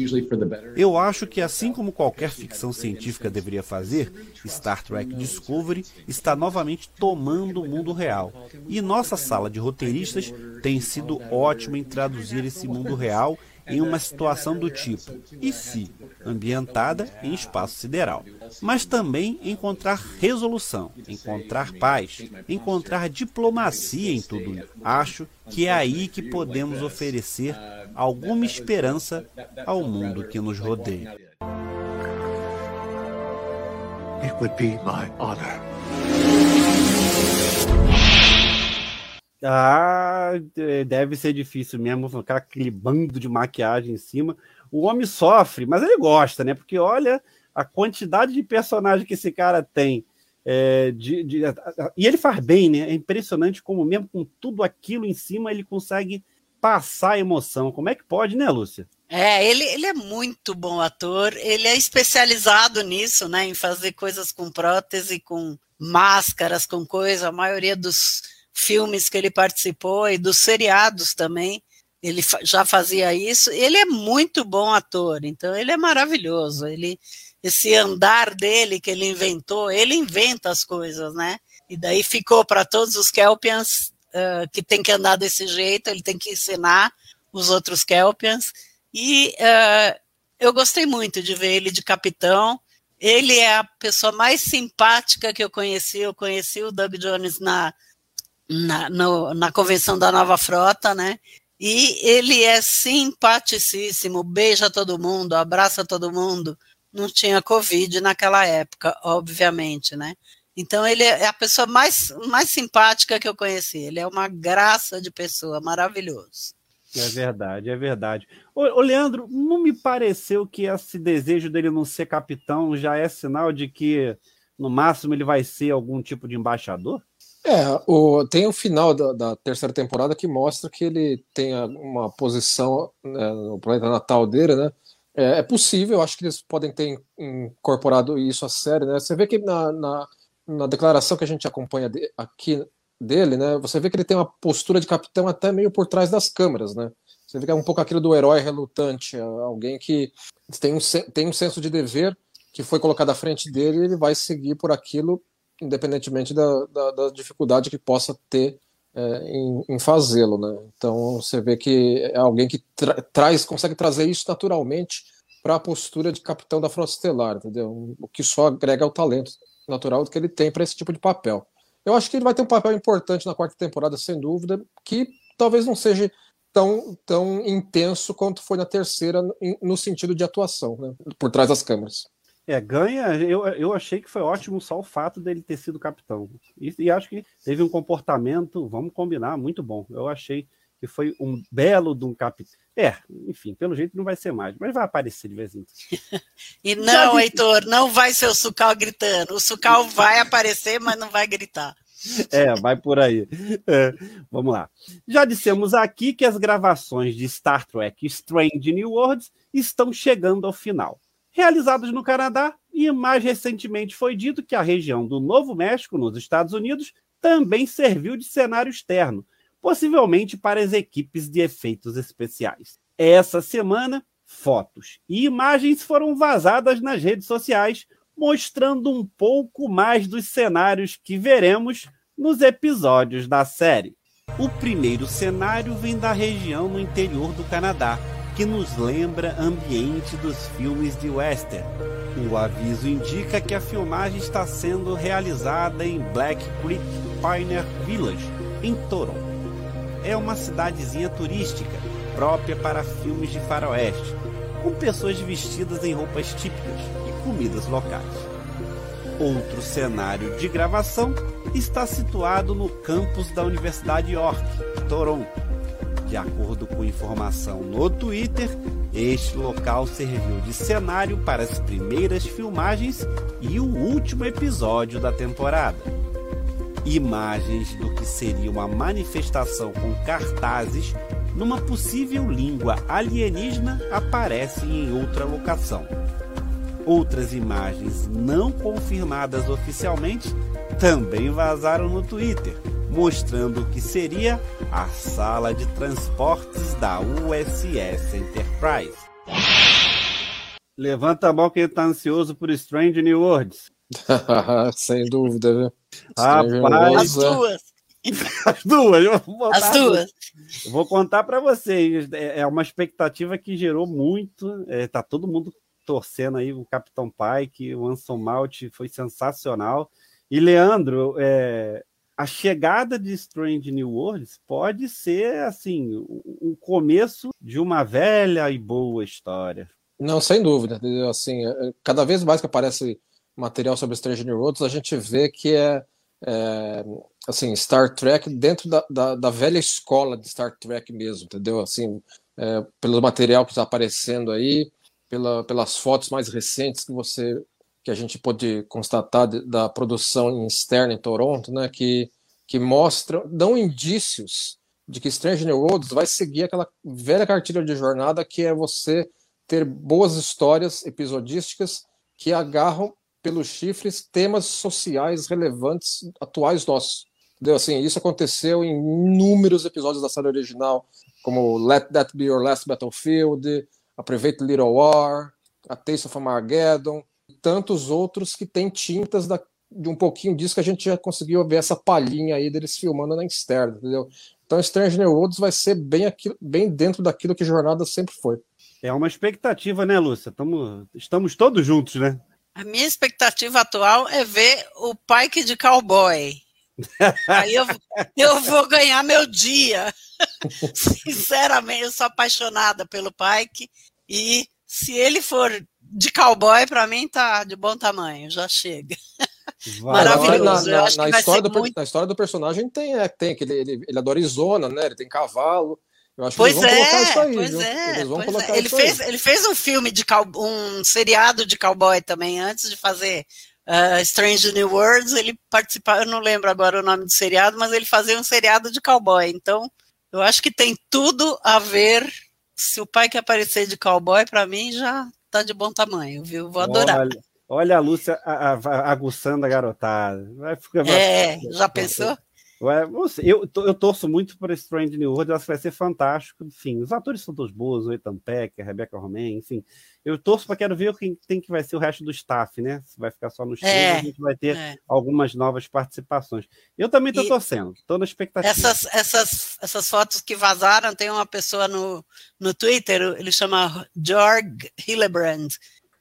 Eu acho que, assim como qualquer ficção científica deveria fazer, Star Trek Discovery está novamente tomando o mundo real. E nossa sala de roteiristas tem sido ótima em traduzir esse mundo real em uma situação do tipo e se, ambientada em espaço sideral. Mas também encontrar resolução, encontrar paz, encontrar diplomacia em tudo isso. Acho que é aí que podemos oferecer alguma esperança ao mundo que nos rodeia. It would be my honor. Ah, deve ser difícil mesmo ficar aquele bando de maquiagem em cima. O homem sofre, mas ele gosta, né? Porque olha a quantidade de personagem que esse cara tem. É, de, de, e ele faz bem, né? É impressionante como, mesmo com tudo aquilo em cima, ele consegue passar a emoção. Como é que pode, né, Lúcia? É, ele, ele é muito bom ator, ele é especializado nisso, né? Em fazer coisas com prótese, com máscaras, com coisa. A maioria dos filmes que ele participou e dos seriados também. Ele já fazia isso. Ele é muito bom ator, então ele é maravilhoso. Ele esse andar dele que ele inventou, ele inventa as coisas, né? E daí ficou para todos os Kelpians uh, que tem que andar desse jeito, ele tem que ensinar os outros Kelpians. E uh, eu gostei muito de ver ele de capitão. Ele é a pessoa mais simpática que eu conheci. Eu conheci o Doug Jones na na, no, na convenção da nova frota, né? E ele é simpaticíssimo, beija todo mundo, abraça todo mundo. Não tinha Covid naquela época, obviamente, né? Então ele é a pessoa mais, mais simpática que eu conheci. Ele é uma graça de pessoa, maravilhoso. É verdade, é verdade. Ô, ô, Leandro, não me pareceu que esse desejo dele não ser capitão já é sinal de que, no máximo, ele vai ser algum tipo de embaixador? É, o, tem o final da, da, terceira temporada que mostra que ele tem uma posição né, no planeta natal dele, né? É, é, possível, acho que eles podem ter incorporado isso à série, né? Você vê que na, na, na declaração que a gente acompanha de, aqui dele, né? Você vê que ele tem uma postura de capitão até meio por trás das câmeras, né? Você vê que é um pouco aquilo do herói relutante, é alguém que tem um, tem um senso de dever que foi colocado à frente dele e ele vai seguir por aquilo independentemente da, da, da dificuldade que possa ter é, em, em fazê-lo, né? Então você vê que é alguém que tra traz, consegue trazer isso naturalmente para a postura de capitão da frota estelar, entendeu? O que só agrega o talento natural que ele tem para esse tipo de papel. Eu acho que ele vai ter um papel importante na quarta temporada, sem dúvida, que talvez não seja tão, tão intenso quanto foi na terceira, no sentido de atuação, né? por trás das câmeras. É, ganha. Eu, eu achei que foi ótimo só o fato dele ter sido capitão. E, e, acho que teve um comportamento, vamos combinar, muito bom. Eu achei que foi um belo de um capitão. É, enfim, pelo jeito não vai ser mais, mas vai aparecer de vez em quando. e não, Heitor, não vai ser o Sucal gritando. O Sucal vai aparecer, mas não vai gritar. É, vai por aí. É, vamos lá. Já dissemos aqui que as gravações de Star Trek Strange New Worlds estão chegando ao final realizados no Canadá, e mais recentemente foi dito que a região do Novo México, nos Estados Unidos, também serviu de cenário externo, possivelmente para as equipes de efeitos especiais. Essa semana, fotos e imagens foram vazadas nas redes sociais, mostrando um pouco mais dos cenários que veremos nos episódios da série. O primeiro cenário vem da região no interior do Canadá, que nos lembra ambiente dos filmes de western. O aviso indica que a filmagem está sendo realizada em Black Creek Pioneer Village, em Toronto. É uma cidadezinha turística própria para filmes de faroeste, com pessoas vestidas em roupas típicas e comidas locais. Outro cenário de gravação está situado no campus da Universidade York, Toronto de acordo com informação no Twitter, este local serviu de cenário para as primeiras filmagens e o último episódio da temporada. Imagens do que seria uma manifestação com cartazes numa possível língua alienígena aparecem em outra locação. Outras imagens não confirmadas oficialmente também vazaram no Twitter, mostrando o que seria a sala de transportes da USS Enterprise. Levanta a mão quem está ansioso por Strange New Worlds. Sem dúvida, viu? Rapaz, As duas. as duas. eu vou botar As duas. Vou contar para vocês. É é uma expectativa que gerou muito. É, tá todo mundo torcendo aí o Capitão Pike, o Anson Malt foi sensacional. E Leandro, é, a chegada de Strange New Worlds pode ser assim o, começo de uma velha e boa história. Não, sem dúvida. Assim, é- cada vez mais que aparece material sobre Strange New Worlds, a gente vê que é, é, assim Star Trek dentro da, da, da velha escola de Star Trek mesmo, entendeu? Assim, é, pelo material que está aparecendo aí, pela, pelas fotos mais recentes que você que a gente pode constatar de- da produção externa em Toronto, né, que que mostram, dão indícios de que Strange New Worlds vai seguir aquela velha cartilha de jornada que é você ter boas histórias episodísticas que agarram pelos chifres temas sociais relevantes atuais nossos. Entendeu? Assim, isso aconteceu em inúmeros episódios da série original, como Let That Be Your Last Battlefield, A Private Little War, A Taste of Armageddon, tantos outros que têm tintas da, de um pouquinho disso que a gente já conseguiu ver essa palhinha aí deles filmando na externa, entendeu? Então, Strange New Worlds vai ser bem, aquilo, bem dentro daquilo que Jornada sempre foi. É uma expectativa, né, Lúcia? Tamo, estamos todos juntos, né? A minha expectativa atual é ver o Pike de cowboy. Aí eu, eu vou ganhar meu dia. Sinceramente, eu sou apaixonada pelo Pike. E se ele for de cowboy, para mim tá de bom tamanho, já chega. Vai. Maravilhoso. Na, história do, per- muito- na história do personagem tem, é, tem que ele, ele, ele adora Arizona, né? Ele tem cavalo. Eu acho Pois que eles vão colocar é, isso aí. pois viu? é, Eles vão colocar é. Ele fez, aí. ele fez um filme de cow, um seriado de cowboy também antes de fazer uh, Strange New Worlds. Ele participava, eu não lembro agora o nome do seriado, mas ele fazia um seriado de cowboy. Então, eu acho que tem tudo a ver. Se o pai que aparecer de cowboy, para mim já tá de bom tamanho, viu? Vou adorar. Olha, olha a Lúcia a- a- aguçando a garotada. Vai ficar. É, já pensou? Ué, eu, to- eu torço muito esse Strange New World, eu acho que vai ser fantástico. Enfim, os atores são todos bons, o Ethan Peck, a Rebecca Romain, enfim. Eu torço para quero ver quem tem que vai ser o resto do staff, né? Se vai ficar só nos É, trailers, a gente vai ter É. algumas novas participações. Eu também estou torcendo, estou na expectativa. Essas, essas, essas fotos que vazaram, tem uma pessoa no, no Twitter, ele chama Georg Hillebrand.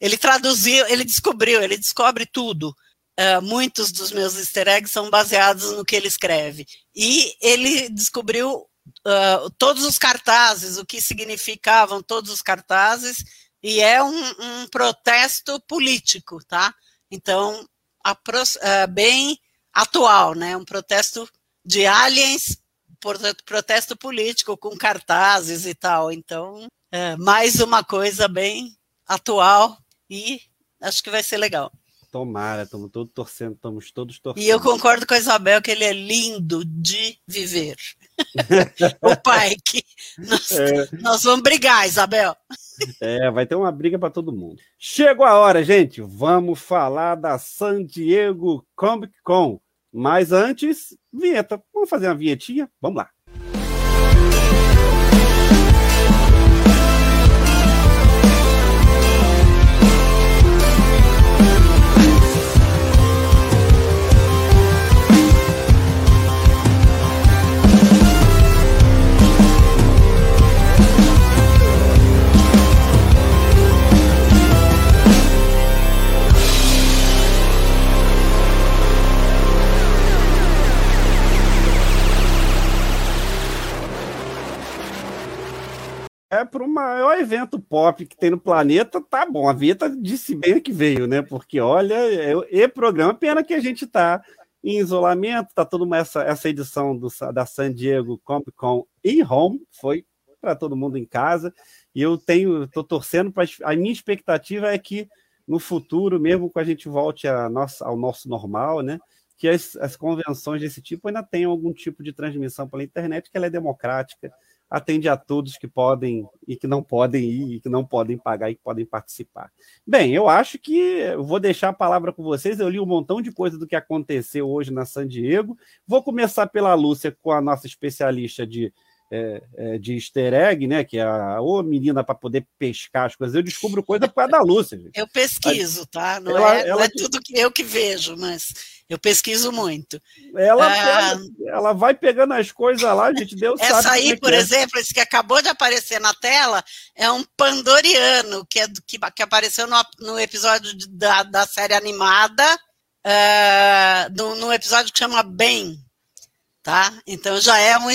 Ele traduziu, ele descobriu, ele descobre tudo. Uh, muitos dos meus easter eggs são baseados no que ele escreve. E ele descobriu uh, todos os cartazes, o que significavam todos os cartazes, e é um, um protesto político, tá? Então, apro- uh, bem atual, né? Um protesto de aliens, protesto político com cartazes e tal. Então, é, mais uma coisa bem atual e acho que vai ser legal. Tomara, estamos todos torcendo, estamos todos torcendo. E eu concordo com a Isabel que ele é lindo de viver. o Pike. Nós, É. nós vamos brigar, Isabel. É, vai ter uma briga para todo mundo. Chegou a hora, gente. Vamos falar da San Diego Comic Con. Mas antes, vinheta. Vamos fazer uma vinhetinha? Vamos lá. É para o maior evento pop que tem no planeta, tá bom. A vinheta disse bem que veio, né? Porque olha, é, e programa, pena que a gente tá em isolamento, tá toda essa, essa edição do, da San Diego Comic Con em home, foi para todo mundo em casa. E eu tenho, tô torcendo para a minha expectativa é que no futuro, mesmo que a gente volte a nossa, ao nosso normal, né? Que as, as convenções desse tipo ainda tenham algum tipo de transmissão pela internet, que ela é democrática. Atende a todos que podem e que não podem ir, e que não podem pagar e que podem participar. Bem, eu acho que vou deixar a palavra com vocês. Eu li um montão de coisa do que aconteceu hoje na San Diego. Vou começar pela Lúcia, com a nossa especialista de é, é, de easter egg, né? Que é a ô, menina para poder pescar as coisas. Eu descubro coisa por causa da Lúcia. Gente. Eu pesquiso, tá? Não, ela, é, ela... não é tudo que eu que vejo, mas eu pesquiso muito. Ela, ah, pega, ela vai pegando as coisas lá, a gente deu Essa aí, é por é. exemplo, esse que acabou de aparecer na tela, é um pandoriano, que, é, que, que apareceu no, no episódio de, da, da série animada, uh, no, no episódio que chama Bem tá? Então já é um,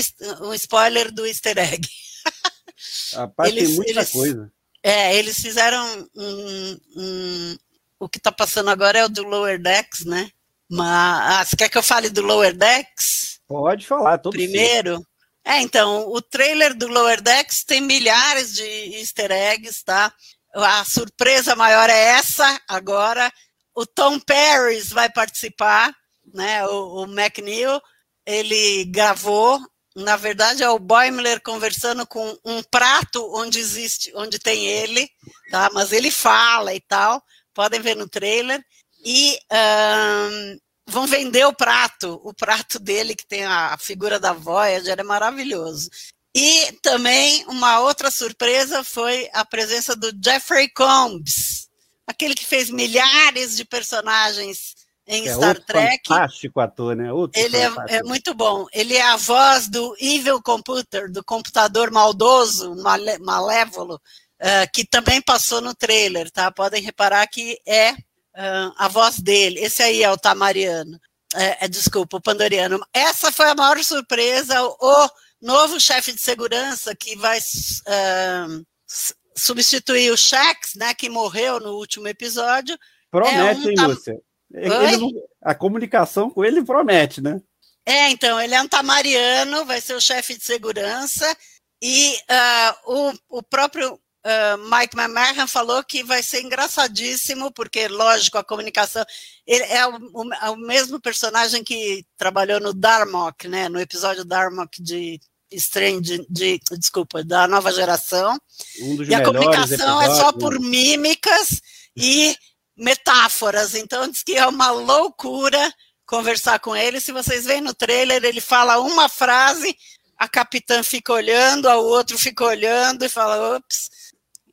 um spoiler do easter egg. Rapaz, eles, tem muita eles, coisa. É, eles fizeram um, um o que está passando agora é o do Lower Decks, né? Mas ah, você quer que eu fale do Lower Decks? Pode falar, todo Primeiro. Sim. É, então, o trailer do Lower Decks tem milhares de easter eggs, tá? A surpresa maior é essa agora. O Tom Paris vai participar, né? O, o McNeil ele gravou, na verdade é o Boimler conversando com um prato onde existe, onde tem ele, tá? Mas ele fala e tal, podem ver no trailer e um, vão vender o prato, o prato dele que tem a figura da Voyager é maravilhoso. E também uma outra surpresa foi a presença do Jeffrey Combs, aquele que fez milhares de personagens em é Star Trek. Fantástico ator, né? Outro ele é, é, muito bom. Ele é a voz do Evil Computer, do computador maldoso, malé, malévolo, uh, que também passou no trailer, tá? Podem reparar que é uh, a voz dele. Esse aí é o Tamariano. É, é, desculpa, o Pandoriano. Essa foi a maior surpresa. O novo chefe de segurança que vai uh, substituir o Shax, né, que morreu no último episódio. Promete, é um, hein, Lúcia? Não, a comunicação com ele promete, né? É, então, ele é um tamariano, vai ser o chefe de segurança, e uh, o, o próprio uh, Mike McMahon falou que vai ser engraçadíssimo, porque, lógico, a comunicação. Ele é o, o, é o mesmo personagem que trabalhou no Darmok, né? No episódio Darmok de Strange, de, de, desculpa, da nova geração. Um e a comunicação é só por mímicas e metáforas. Então diz que é uma loucura conversar com ele. Se vocês veem no trailer, ele fala uma frase, a capitã fica olhando, o outro fica olhando e fala, ops.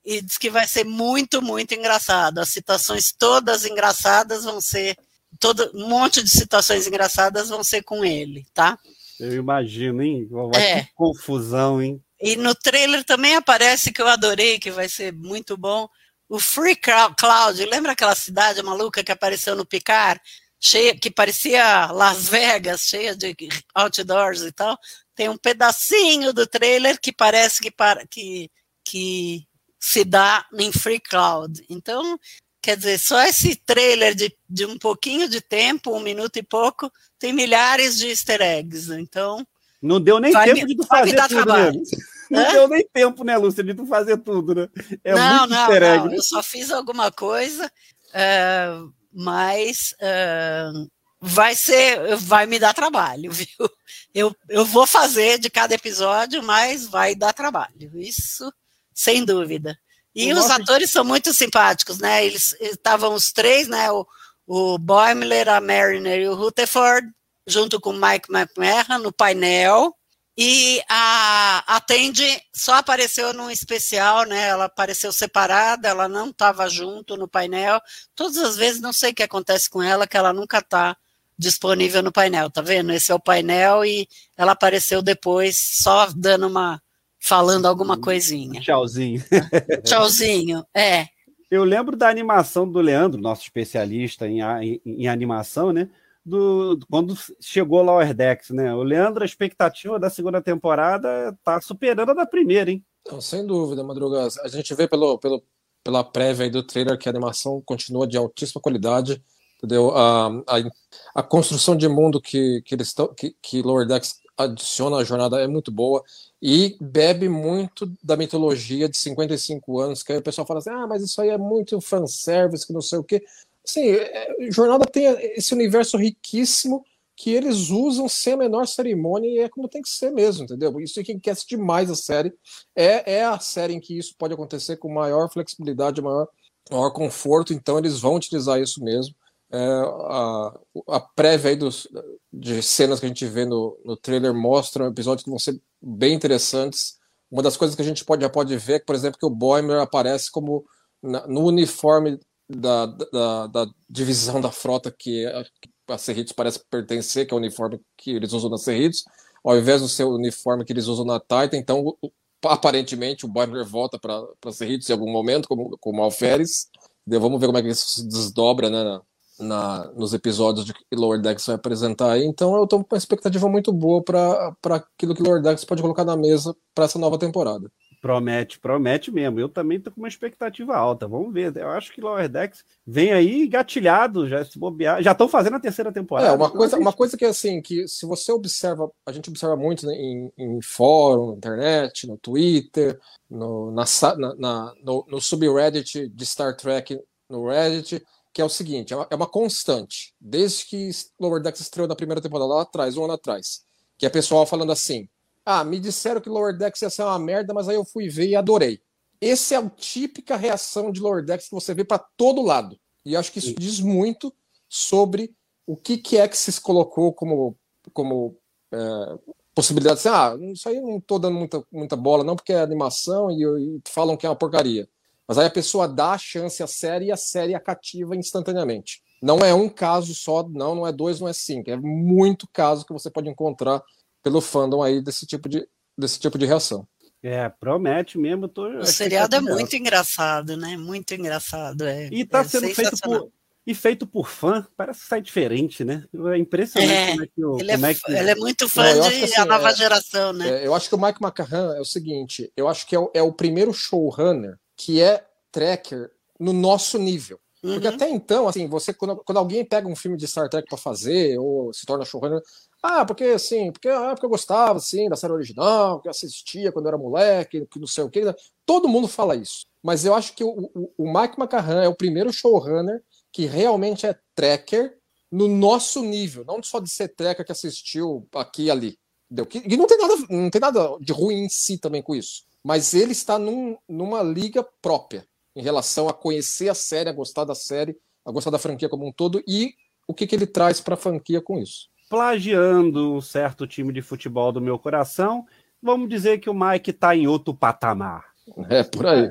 E diz que vai ser muito, muito engraçado. As citações todas engraçadas vão ser, todo, um monte de citações engraçadas vão ser com ele, tá? Eu imagino, hein? Vai é. confusão, hein? E no trailer também aparece que eu adorei, que vai ser muito bom, o Free Cloud, lembra aquela cidade maluca que apareceu no Picar? Cheia, que parecia Las Vegas, cheia de outdoors e tal. Tem um pedacinho do trailer que parece que, que, que se dá em Free Cloud. Então, quer dizer, só esse trailer de, de um pouquinho de tempo, um minuto e pouco, tem milhares de easter eggs. Então. Não deu nem tempo me, de fazer tudo trabalho. Mesmo. Não Hã? deu nem tempo, né, Lúcia, de tu fazer tudo, né? É não, muito não, não, né? eu só fiz alguma coisa, uh, mas uh, vai ser, vai me dar trabalho, viu? Eu, eu vou fazer de cada episódio, mas vai dar trabalho, isso sem dúvida. E o os nosso... atores são muito simpáticos, né? Eles estavam os três, né? O, o Boimler, a Mariner e o Rutherford, junto com o Mike McMahon no painel. E a, a só apareceu num especial, né? Ela apareceu separada, ela não estava junto no painel. Todas as vezes, não sei o que acontece com ela, que ela nunca está disponível no painel, tá vendo? Esse é o painel e ela apareceu depois, só dando uma. falando alguma coisinha. Tchauzinho. Tchauzinho, é. Eu lembro da animação do Leandro, nosso especialista em, em, em animação, né? Do quando chegou lá o Erdex, né? O Leandro, a expectativa da segunda temporada tá superando a da primeira, hein? Não, sem dúvida, Madruga. A gente vê pelo, pelo, pela prévia do trailer que a animação continua de altíssima qualidade, entendeu? A, a, a construção de mundo que, que eles estão, que, que Lower Decks adiciona à jornada é muito boa e bebe muito da mitologia de 55 anos, que aí o pessoal fala assim, ah, mas isso aí é muito fanservice, que não sei o quê. Sim, é, jornada tem esse universo riquíssimo que eles usam sem a menor cerimônia e é como tem que ser mesmo, entendeu? Isso é quem quer assistir mais a série é, é a série em que isso pode acontecer com maior flexibilidade, maior, maior conforto, então eles vão utilizar isso mesmo. É, a, a prévia aí dos, de cenas que a gente vê no, no trailer mostra episódios que vão ser bem interessantes. Uma das coisas que a gente pode, já pode ver é, por exemplo, que o Boimer aparece como na, no uniforme da, da, da, divisão da frota que, a Cerritos parece pertencer, que é o uniforme que eles usam na Cerritos, ao invés do seu uniforme que eles usam na Titan. Então, aparentemente, o Boimler volta para Cerritos em algum momento, como, como Alferes. Vamos ver como é que isso se desdobra né, na, na, nos episódios de que Lower Decks vai apresentar aí. Então, eu estou com uma expectativa muito boa para aquilo que Lower Decks pode colocar na mesa para essa nova temporada. Promete, promete mesmo. Eu também tô com uma expectativa alta. Vamos ver. Eu acho que Lower Decks vem aí gatilhado, já se bobear. Já estão fazendo a terceira temporada. É, uma coisa, uma coisa que assim, que se você observa, a gente observa muito né, em, em fórum, na internet, no Twitter, no, na, na, no, no subreddit de Star Trek no Reddit, que é o seguinte: é uma, é uma constante. Desde que Lower Decks estreou na primeira temporada, lá atrás, um ano atrás, que é pessoal falando assim ah, me disseram que Lower Decks ia ser uma merda, mas aí eu fui ver e adorei. Esse é a típica reação de Lower Decks que você vê para todo lado. E acho que isso diz muito sobre o que, que é que se colocou como, como é, possibilidade de ser, ah, isso aí não tô dando muita, muita bola, não, porque é animação e, e, falam que é uma porcaria. Mas aí a pessoa dá a chance à série e a série a cativa instantaneamente. Não é um caso só, não, não é dois, não é cinco. É muito caso que você pode encontrar pelo fandom aí desse tipo de, desse tipo de reação. É, promete mesmo. Tô, o seriado é muito engraçado, né? Muito engraçado. É, e tá é sendo feito por, e feito por fã, parece que sai diferente, né? É impressionante é, como é que o. Ele, é, é que... ele é muito fã Não, de assim, a nova é, geração, né? É, eu acho que o Mike McCann é o seguinte: eu acho que é o, é o primeiro showrunner que é tracker no nosso nível. Porque uhum. até então, assim, você quando, quando alguém pega um filme de Star Trek para fazer ou se torna showrunner, ah, porque assim, porque, ah, porque eu gostava assim da série original, que eu assistia quando eu era moleque, que não sei o que. Todo mundo fala isso. Mas eu acho que o, o, o Mike McCarran é o primeiro showrunner que realmente é tracker no nosso nível, não só de ser tracker que assistiu aqui e ali. Entendeu? E não tem nada, não tem nada de ruim em si também com isso. Mas ele está num, numa liga própria em relação a conhecer a série, a gostar da série, a gostar da franquia como um todo e o que, que ele traz para a franquia com isso plagiando um certo time de futebol do meu coração, vamos dizer que o Mike está em outro patamar. É por aí.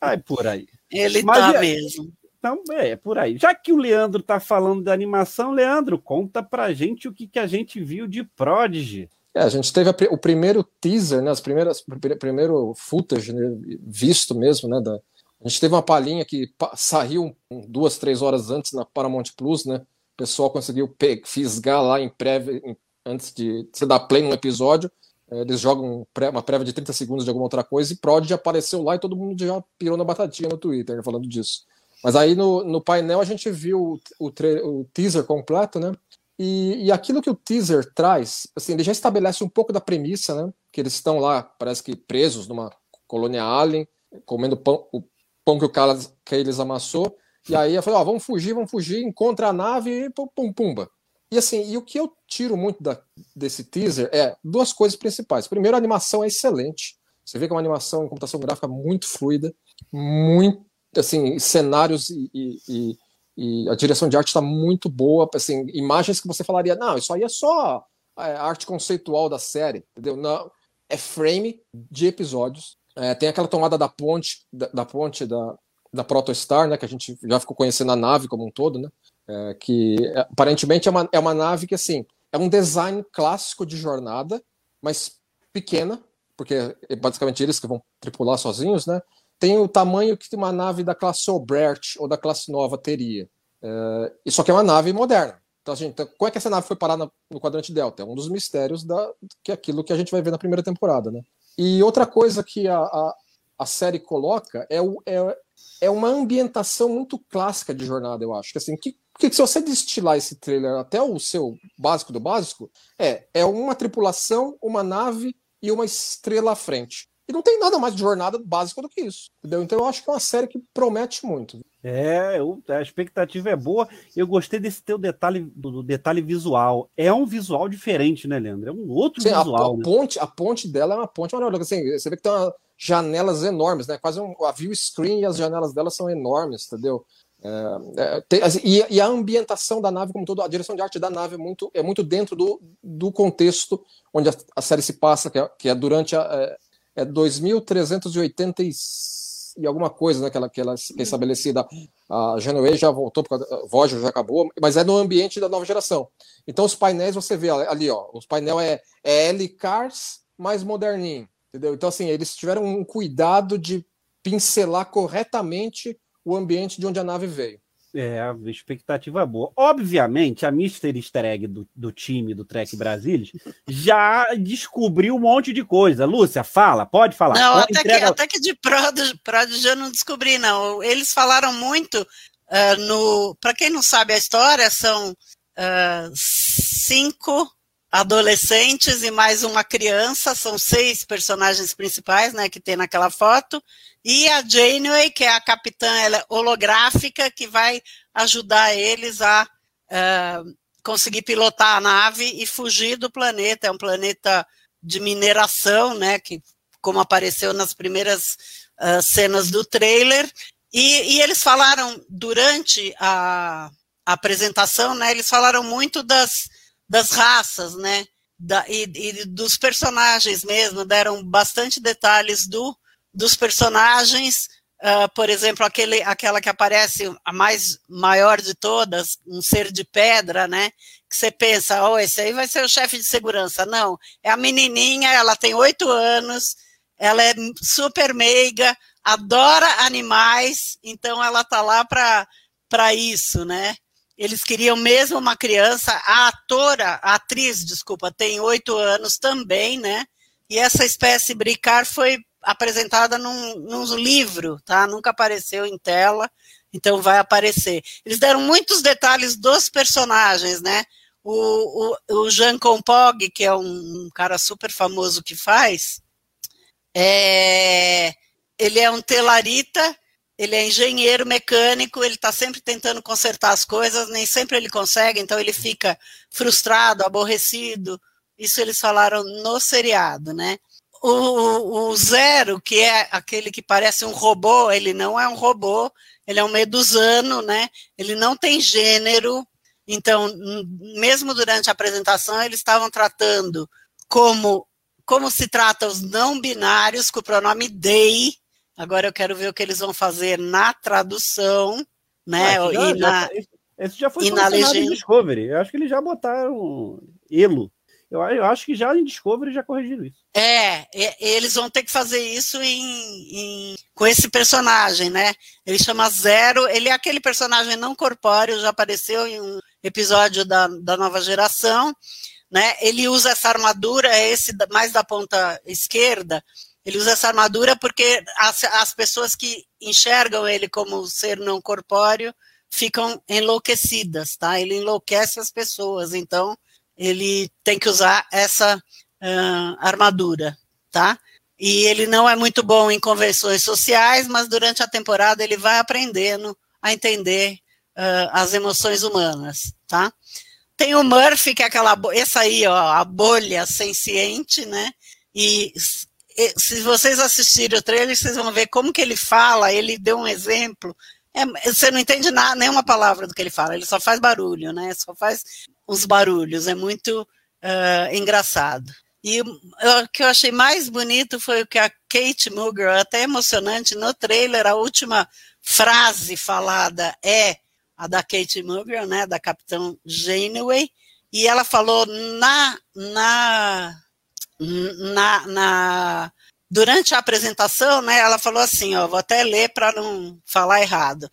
É por aí. Ele está é, mesmo. Então, é, é por aí. Já que o Leandro está falando da animação, Leandro, conta pra gente o que, que a gente viu de Prodigy. É, a gente teve a, o primeiro teaser, né, as primeiras, o primeiro footage né, visto mesmo, né, da, a gente teve uma palhinha que saiu duas, três horas antes na Paramount Plus, né, o pessoal conseguiu fisgar lá em prévia, em, antes de você dar play num episódio. É, eles jogam uma prévia de 30 segundos de alguma outra coisa e Prod já apareceu lá e todo mundo já pirou na batatinha no Twitter falando disso. Mas aí no, no painel a gente viu o, o, o teaser completo, né? E, e, aquilo que o teaser traz, assim, ele já estabelece um pouco da premissa, né? Que eles estão lá, parece que presos numa colônia alien, comendo pão, o pão que o cara que eles amassou. E aí eu falei, ó, vamos fugir, vamos fugir, encontra a nave e pum, pum, pumba. E assim, e o que eu tiro muito da, desse teaser é duas coisas principais. Primeiro, a animação é excelente. Você vê que é uma animação em computação gráfica muito fluida, muito, assim, cenários e, e, e, a direção de arte está muito boa. Assim, imagens que você falaria, não, isso aí é só a é, arte conceitual da série, entendeu? Não, é frame de episódios. É, tem aquela tomada da ponte, da, da ponte da, da Protostar, né, que a gente já ficou conhecendo a nave como um todo, né, é, que é, aparentemente é uma, é uma nave que, assim, é um design clássico de jornada, mas pequena, porque é basicamente eles que vão tripular sozinhos, né, tem o tamanho que uma nave da classe Obert ou da classe Nova teria. É, só que é uma nave moderna. Então, gente, então, como é que essa nave foi parar no quadrante Delta? É um dos mistérios da, que é aquilo que a gente vai ver na primeira temporada, né? E outra coisa que a, a, a série coloca é, o, é, é uma ambientação muito clássica de jornada, eu acho. Que, assim, que, que se você destilar esse trailer até o seu básico do básico, é, é uma tripulação, uma nave e uma estrela à frente. E não tem nada mais de jornada básica do que isso. Entendeu? Então eu acho que é uma série que promete muito. É, eu, a expectativa é boa. Eu gostei desse teu detalhe do, do, detalhe visual. É um visual diferente, né, Leandro? É um outro Sim, visual. A, a né? ponte, a ponte dela é uma ponte maravilhosa. Assim, você vê que tem uma, janelas enormes, né? Quase um a view screen e as janelas dela são enormes, entendeu? É, é, tem, assim, e, e, a ambientação da nave como todo, a direção de arte da nave é muito, é muito dentro do, do contexto onde a, a série se passa, que é, que é durante a, é, é 2380 e, alguma coisa, né, que ela, que ela é estabelecida. A Genoway já voltou, porque a Voyager já acabou, mas é no ambiente da nova geração. Então os painéis você vê ali, ó, os painéis é, é L-Cars mais moderninho, entendeu? Então assim, eles tiveram um cuidado de pincelar corretamente o ambiente de onde a nave veio. É, a expectativa é boa. Obviamente, a Mister Easter Egg do, do time do Trek Brasilis já descobriu um monte de coisa. Lúcia, fala, pode falar. Não, até, entrega... que, até que de Prodigy, Prodigy eu não descobri, não. Eles falaram muito uh, no. Para quem não sabe a história, são uh, cinco adolescentes e mais uma criança, são seis personagens principais, né, que tem naquela foto, e a Janeway, que é a capitã ela é holográfica, que vai ajudar eles a uh, conseguir pilotar a nave e fugir do planeta. É um planeta de mineração, né, que como apareceu nas primeiras uh, cenas do trailer, e, e eles falaram durante a, a apresentação, né, eles falaram muito das das raças, né? Da, e, e, dos personagens mesmo, deram bastante detalhes do, dos personagens. Uh, por exemplo, aquele, aquela que aparece, a mais maior de todas, um ser de pedra, né? Que você pensa, oh, esse aí vai ser o chefe de segurança. Não, é a menininha, ela tem oito anos, ela é super meiga, adora animais, então ela tá lá para isso, né? Eles queriam mesmo uma criança. A atora, a atriz, desculpa, tem oito anos também, né? E essa espécie bricar foi apresentada num, num livro, tá? Nunca apareceu em tela, então vai aparecer. Eles deram muitos detalhes dos personagens, né? O, o, o Jean Compog, que é um, um cara super famoso que faz, é, ele é um telarita ele é engenheiro mecânico, ele está sempre tentando consertar as coisas, nem sempre ele consegue, então ele fica frustrado, aborrecido. Isso eles falaram no seriado, né? O, o, Zero, que é aquele que parece um robô, ele não é um robô, ele é um medusano, né? Ele não tem gênero, então, mesmo durante a apresentação, eles estavam tratando como, como se trata os não binários, com o pronome they, Agora eu quero ver o que eles vão fazer na tradução, né? Ah, já, e na, esse já foi e na legenda. Discovery. Eu acho que eles já botaram elo. Eu, eu, acho que já em Discovery já corrigiram isso. É, eles vão ter que fazer isso em, em, com esse personagem, né? Ele chama Zero, ele é aquele personagem não corpóreo, já apareceu em um episódio da, da nova geração, né? Ele usa essa armadura, é esse mais da ponta esquerda, ele usa essa armadura porque as, as pessoas que enxergam ele como ser não corpóreo ficam enlouquecidas, tá? Ele enlouquece as pessoas, então ele tem que usar essa uh, armadura, tá? E ele não é muito bom em convenções sociais, mas durante a temporada ele vai aprendendo a entender uh, as emoções humanas, tá? Tem o Murphy, que é aquela, essa aí, ó, a bolha senciente, né? E se vocês assistirem o trailer, vocês vão ver como que ele fala, ele deu um exemplo. É, você não entende nada, nenhuma palavra do que ele fala, ele só faz barulho, né? Só faz os barulhos, é muito uh, engraçado. E o que eu achei mais bonito foi o que a Kate Muger, até emocionante, no trailer, a última frase falada é a da Kate Muger, né, da Capitão Janeway, e ela falou na, na na, na, durante a apresentação, né, ela falou assim, ó, vou até ler para não falar errado.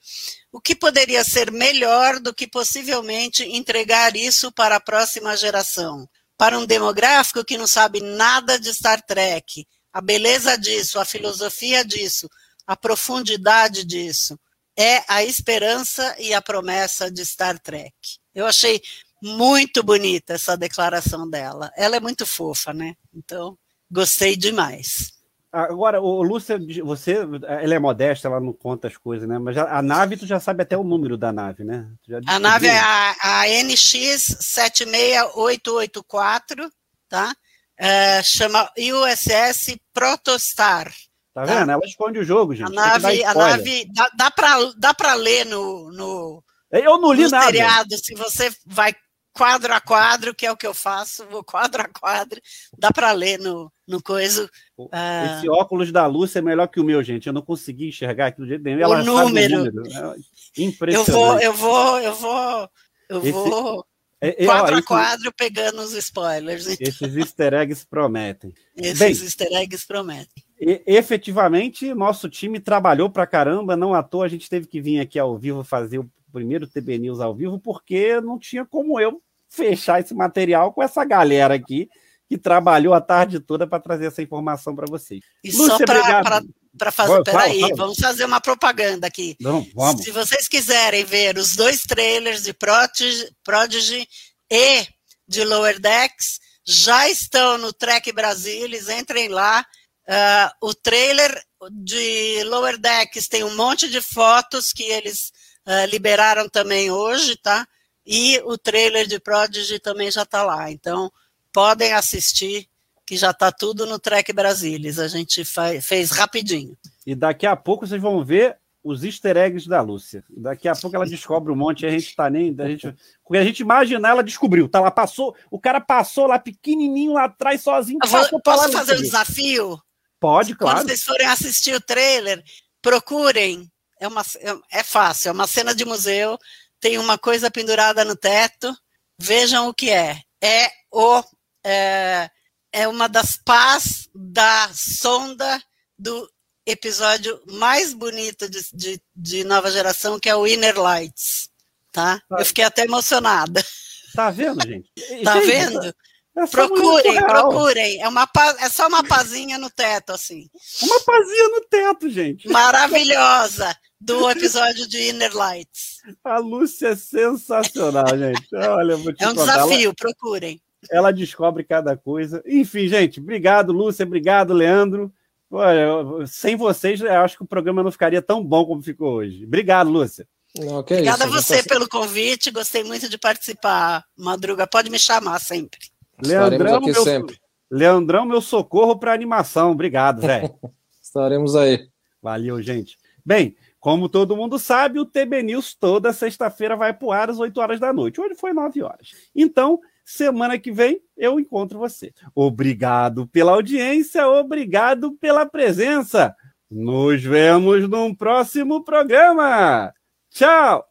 O que poderia ser melhor do que possivelmente entregar isso para a próxima geração? Para um demográfico que não sabe nada de Star Trek, a beleza disso, a filosofia disso, a profundidade disso, é a esperança e a promessa de Star Trek. Eu achei muito bonita essa declaração dela. Ela é muito fofa, né? Então, gostei demais. Agora, o Lúcia, você, ela é modesta, ela não conta as coisas, né? Mas a, a nave, tu já sabe até o número da nave, né? a nave é a, a NX 76884, tá? É, chama USS Protostar. Tá, tá vendo? Ela esconde o jogo, gente. A nave, a nave dá, dá para dá pra ler no, no, eu não li no nada. seriado, se você vai quadro a quadro, que é o que eu faço, vou quadro a quadro, dá para ler no, no coisa. Ah, Esse óculos da Lúcia é melhor que o meu, gente. Eu não consegui enxergar aquilo de jeito Ela o número. O número. É impressionante. Eu vou, eu vou, eu vou, eu Esse... vou. É, é, quadro ó, a quadro pegando os spoilers. Então. Esses easter eggs prometem. Esses Bem, easter eggs prometem. E, efetivamente, nosso time trabalhou pra caramba, não à toa a gente teve que vir aqui ao vivo fazer o primeiro TB News ao vivo, porque não tinha como eu fechar esse material com essa galera aqui que trabalhou a tarde toda para trazer essa informação para vocês. E Lúcia, só para fazer, peraí, fala, fala. vamos fazer uma propaganda aqui. Não, vamos. Se vocês quiserem ver os dois trailers de Prodigy, Prodigy e de Lower Decks, já estão no Trek Brasilis, entrem lá. Uh, o trailer de Lower Decks tem um monte de fotos que eles uh, liberaram também hoje, tá? E o trailer de Prodigy também já está lá. Então, podem assistir, que já está tudo no Trek Brasilis. A gente fez rapidinho. E daqui a pouco vocês vão ver os easter eggs da Lúcia. Daqui a pouco ela descobre um monte, a gente está nem. A gente, porque a gente imaginar, ela descobriu. Tá lá, passou, o cara passou lá pequenininho lá atrás, sozinho. Vou, posso fazer um desafio? Pode, claro. Quando vocês forem assistir o trailer, procurem. É, uma, é, é fácil, é uma cena de museu tem uma coisa pendurada no teto. Vejam o que é. É o é, é uma das pás da sonda do episódio mais bonito de, de, de, nova geração, que é o Inner Lights. Tá? tá. Eu fiquei até emocionada. Tá vendo, gente? tá gente, vendo? É procurem, procurem. É, uma, é só uma pazinha no teto, assim. Uma pazinha no teto, gente. Maravilhosa do episódio de Inner Lights. A Lúcia é sensacional, gente. Olha, vou te é um contar. desafio, procurem. Ela descobre cada coisa. Enfim, gente, obrigado, Lúcia, obrigado, Leandro. Olha, sem vocês, eu acho que o programa não ficaria tão bom como ficou hoje. Obrigado, Lúcia. Não, Obrigada isso, a você pelo convite, gostei muito de participar. Madruga, pode me chamar sempre. Leandrão, aqui meu, sempre. Leandrão, meu socorro para animação. Obrigado, velho. Estaremos aí. Valeu, gente. Bem, como todo mundo sabe, o TB News toda sexta-feira vai pro ar às 8 horas da noite. Hoje foi 9 horas. Então, semana que vem eu encontro você. Obrigado pela audiência, obrigado pela presença. Nos vemos num próximo programa. Tchau!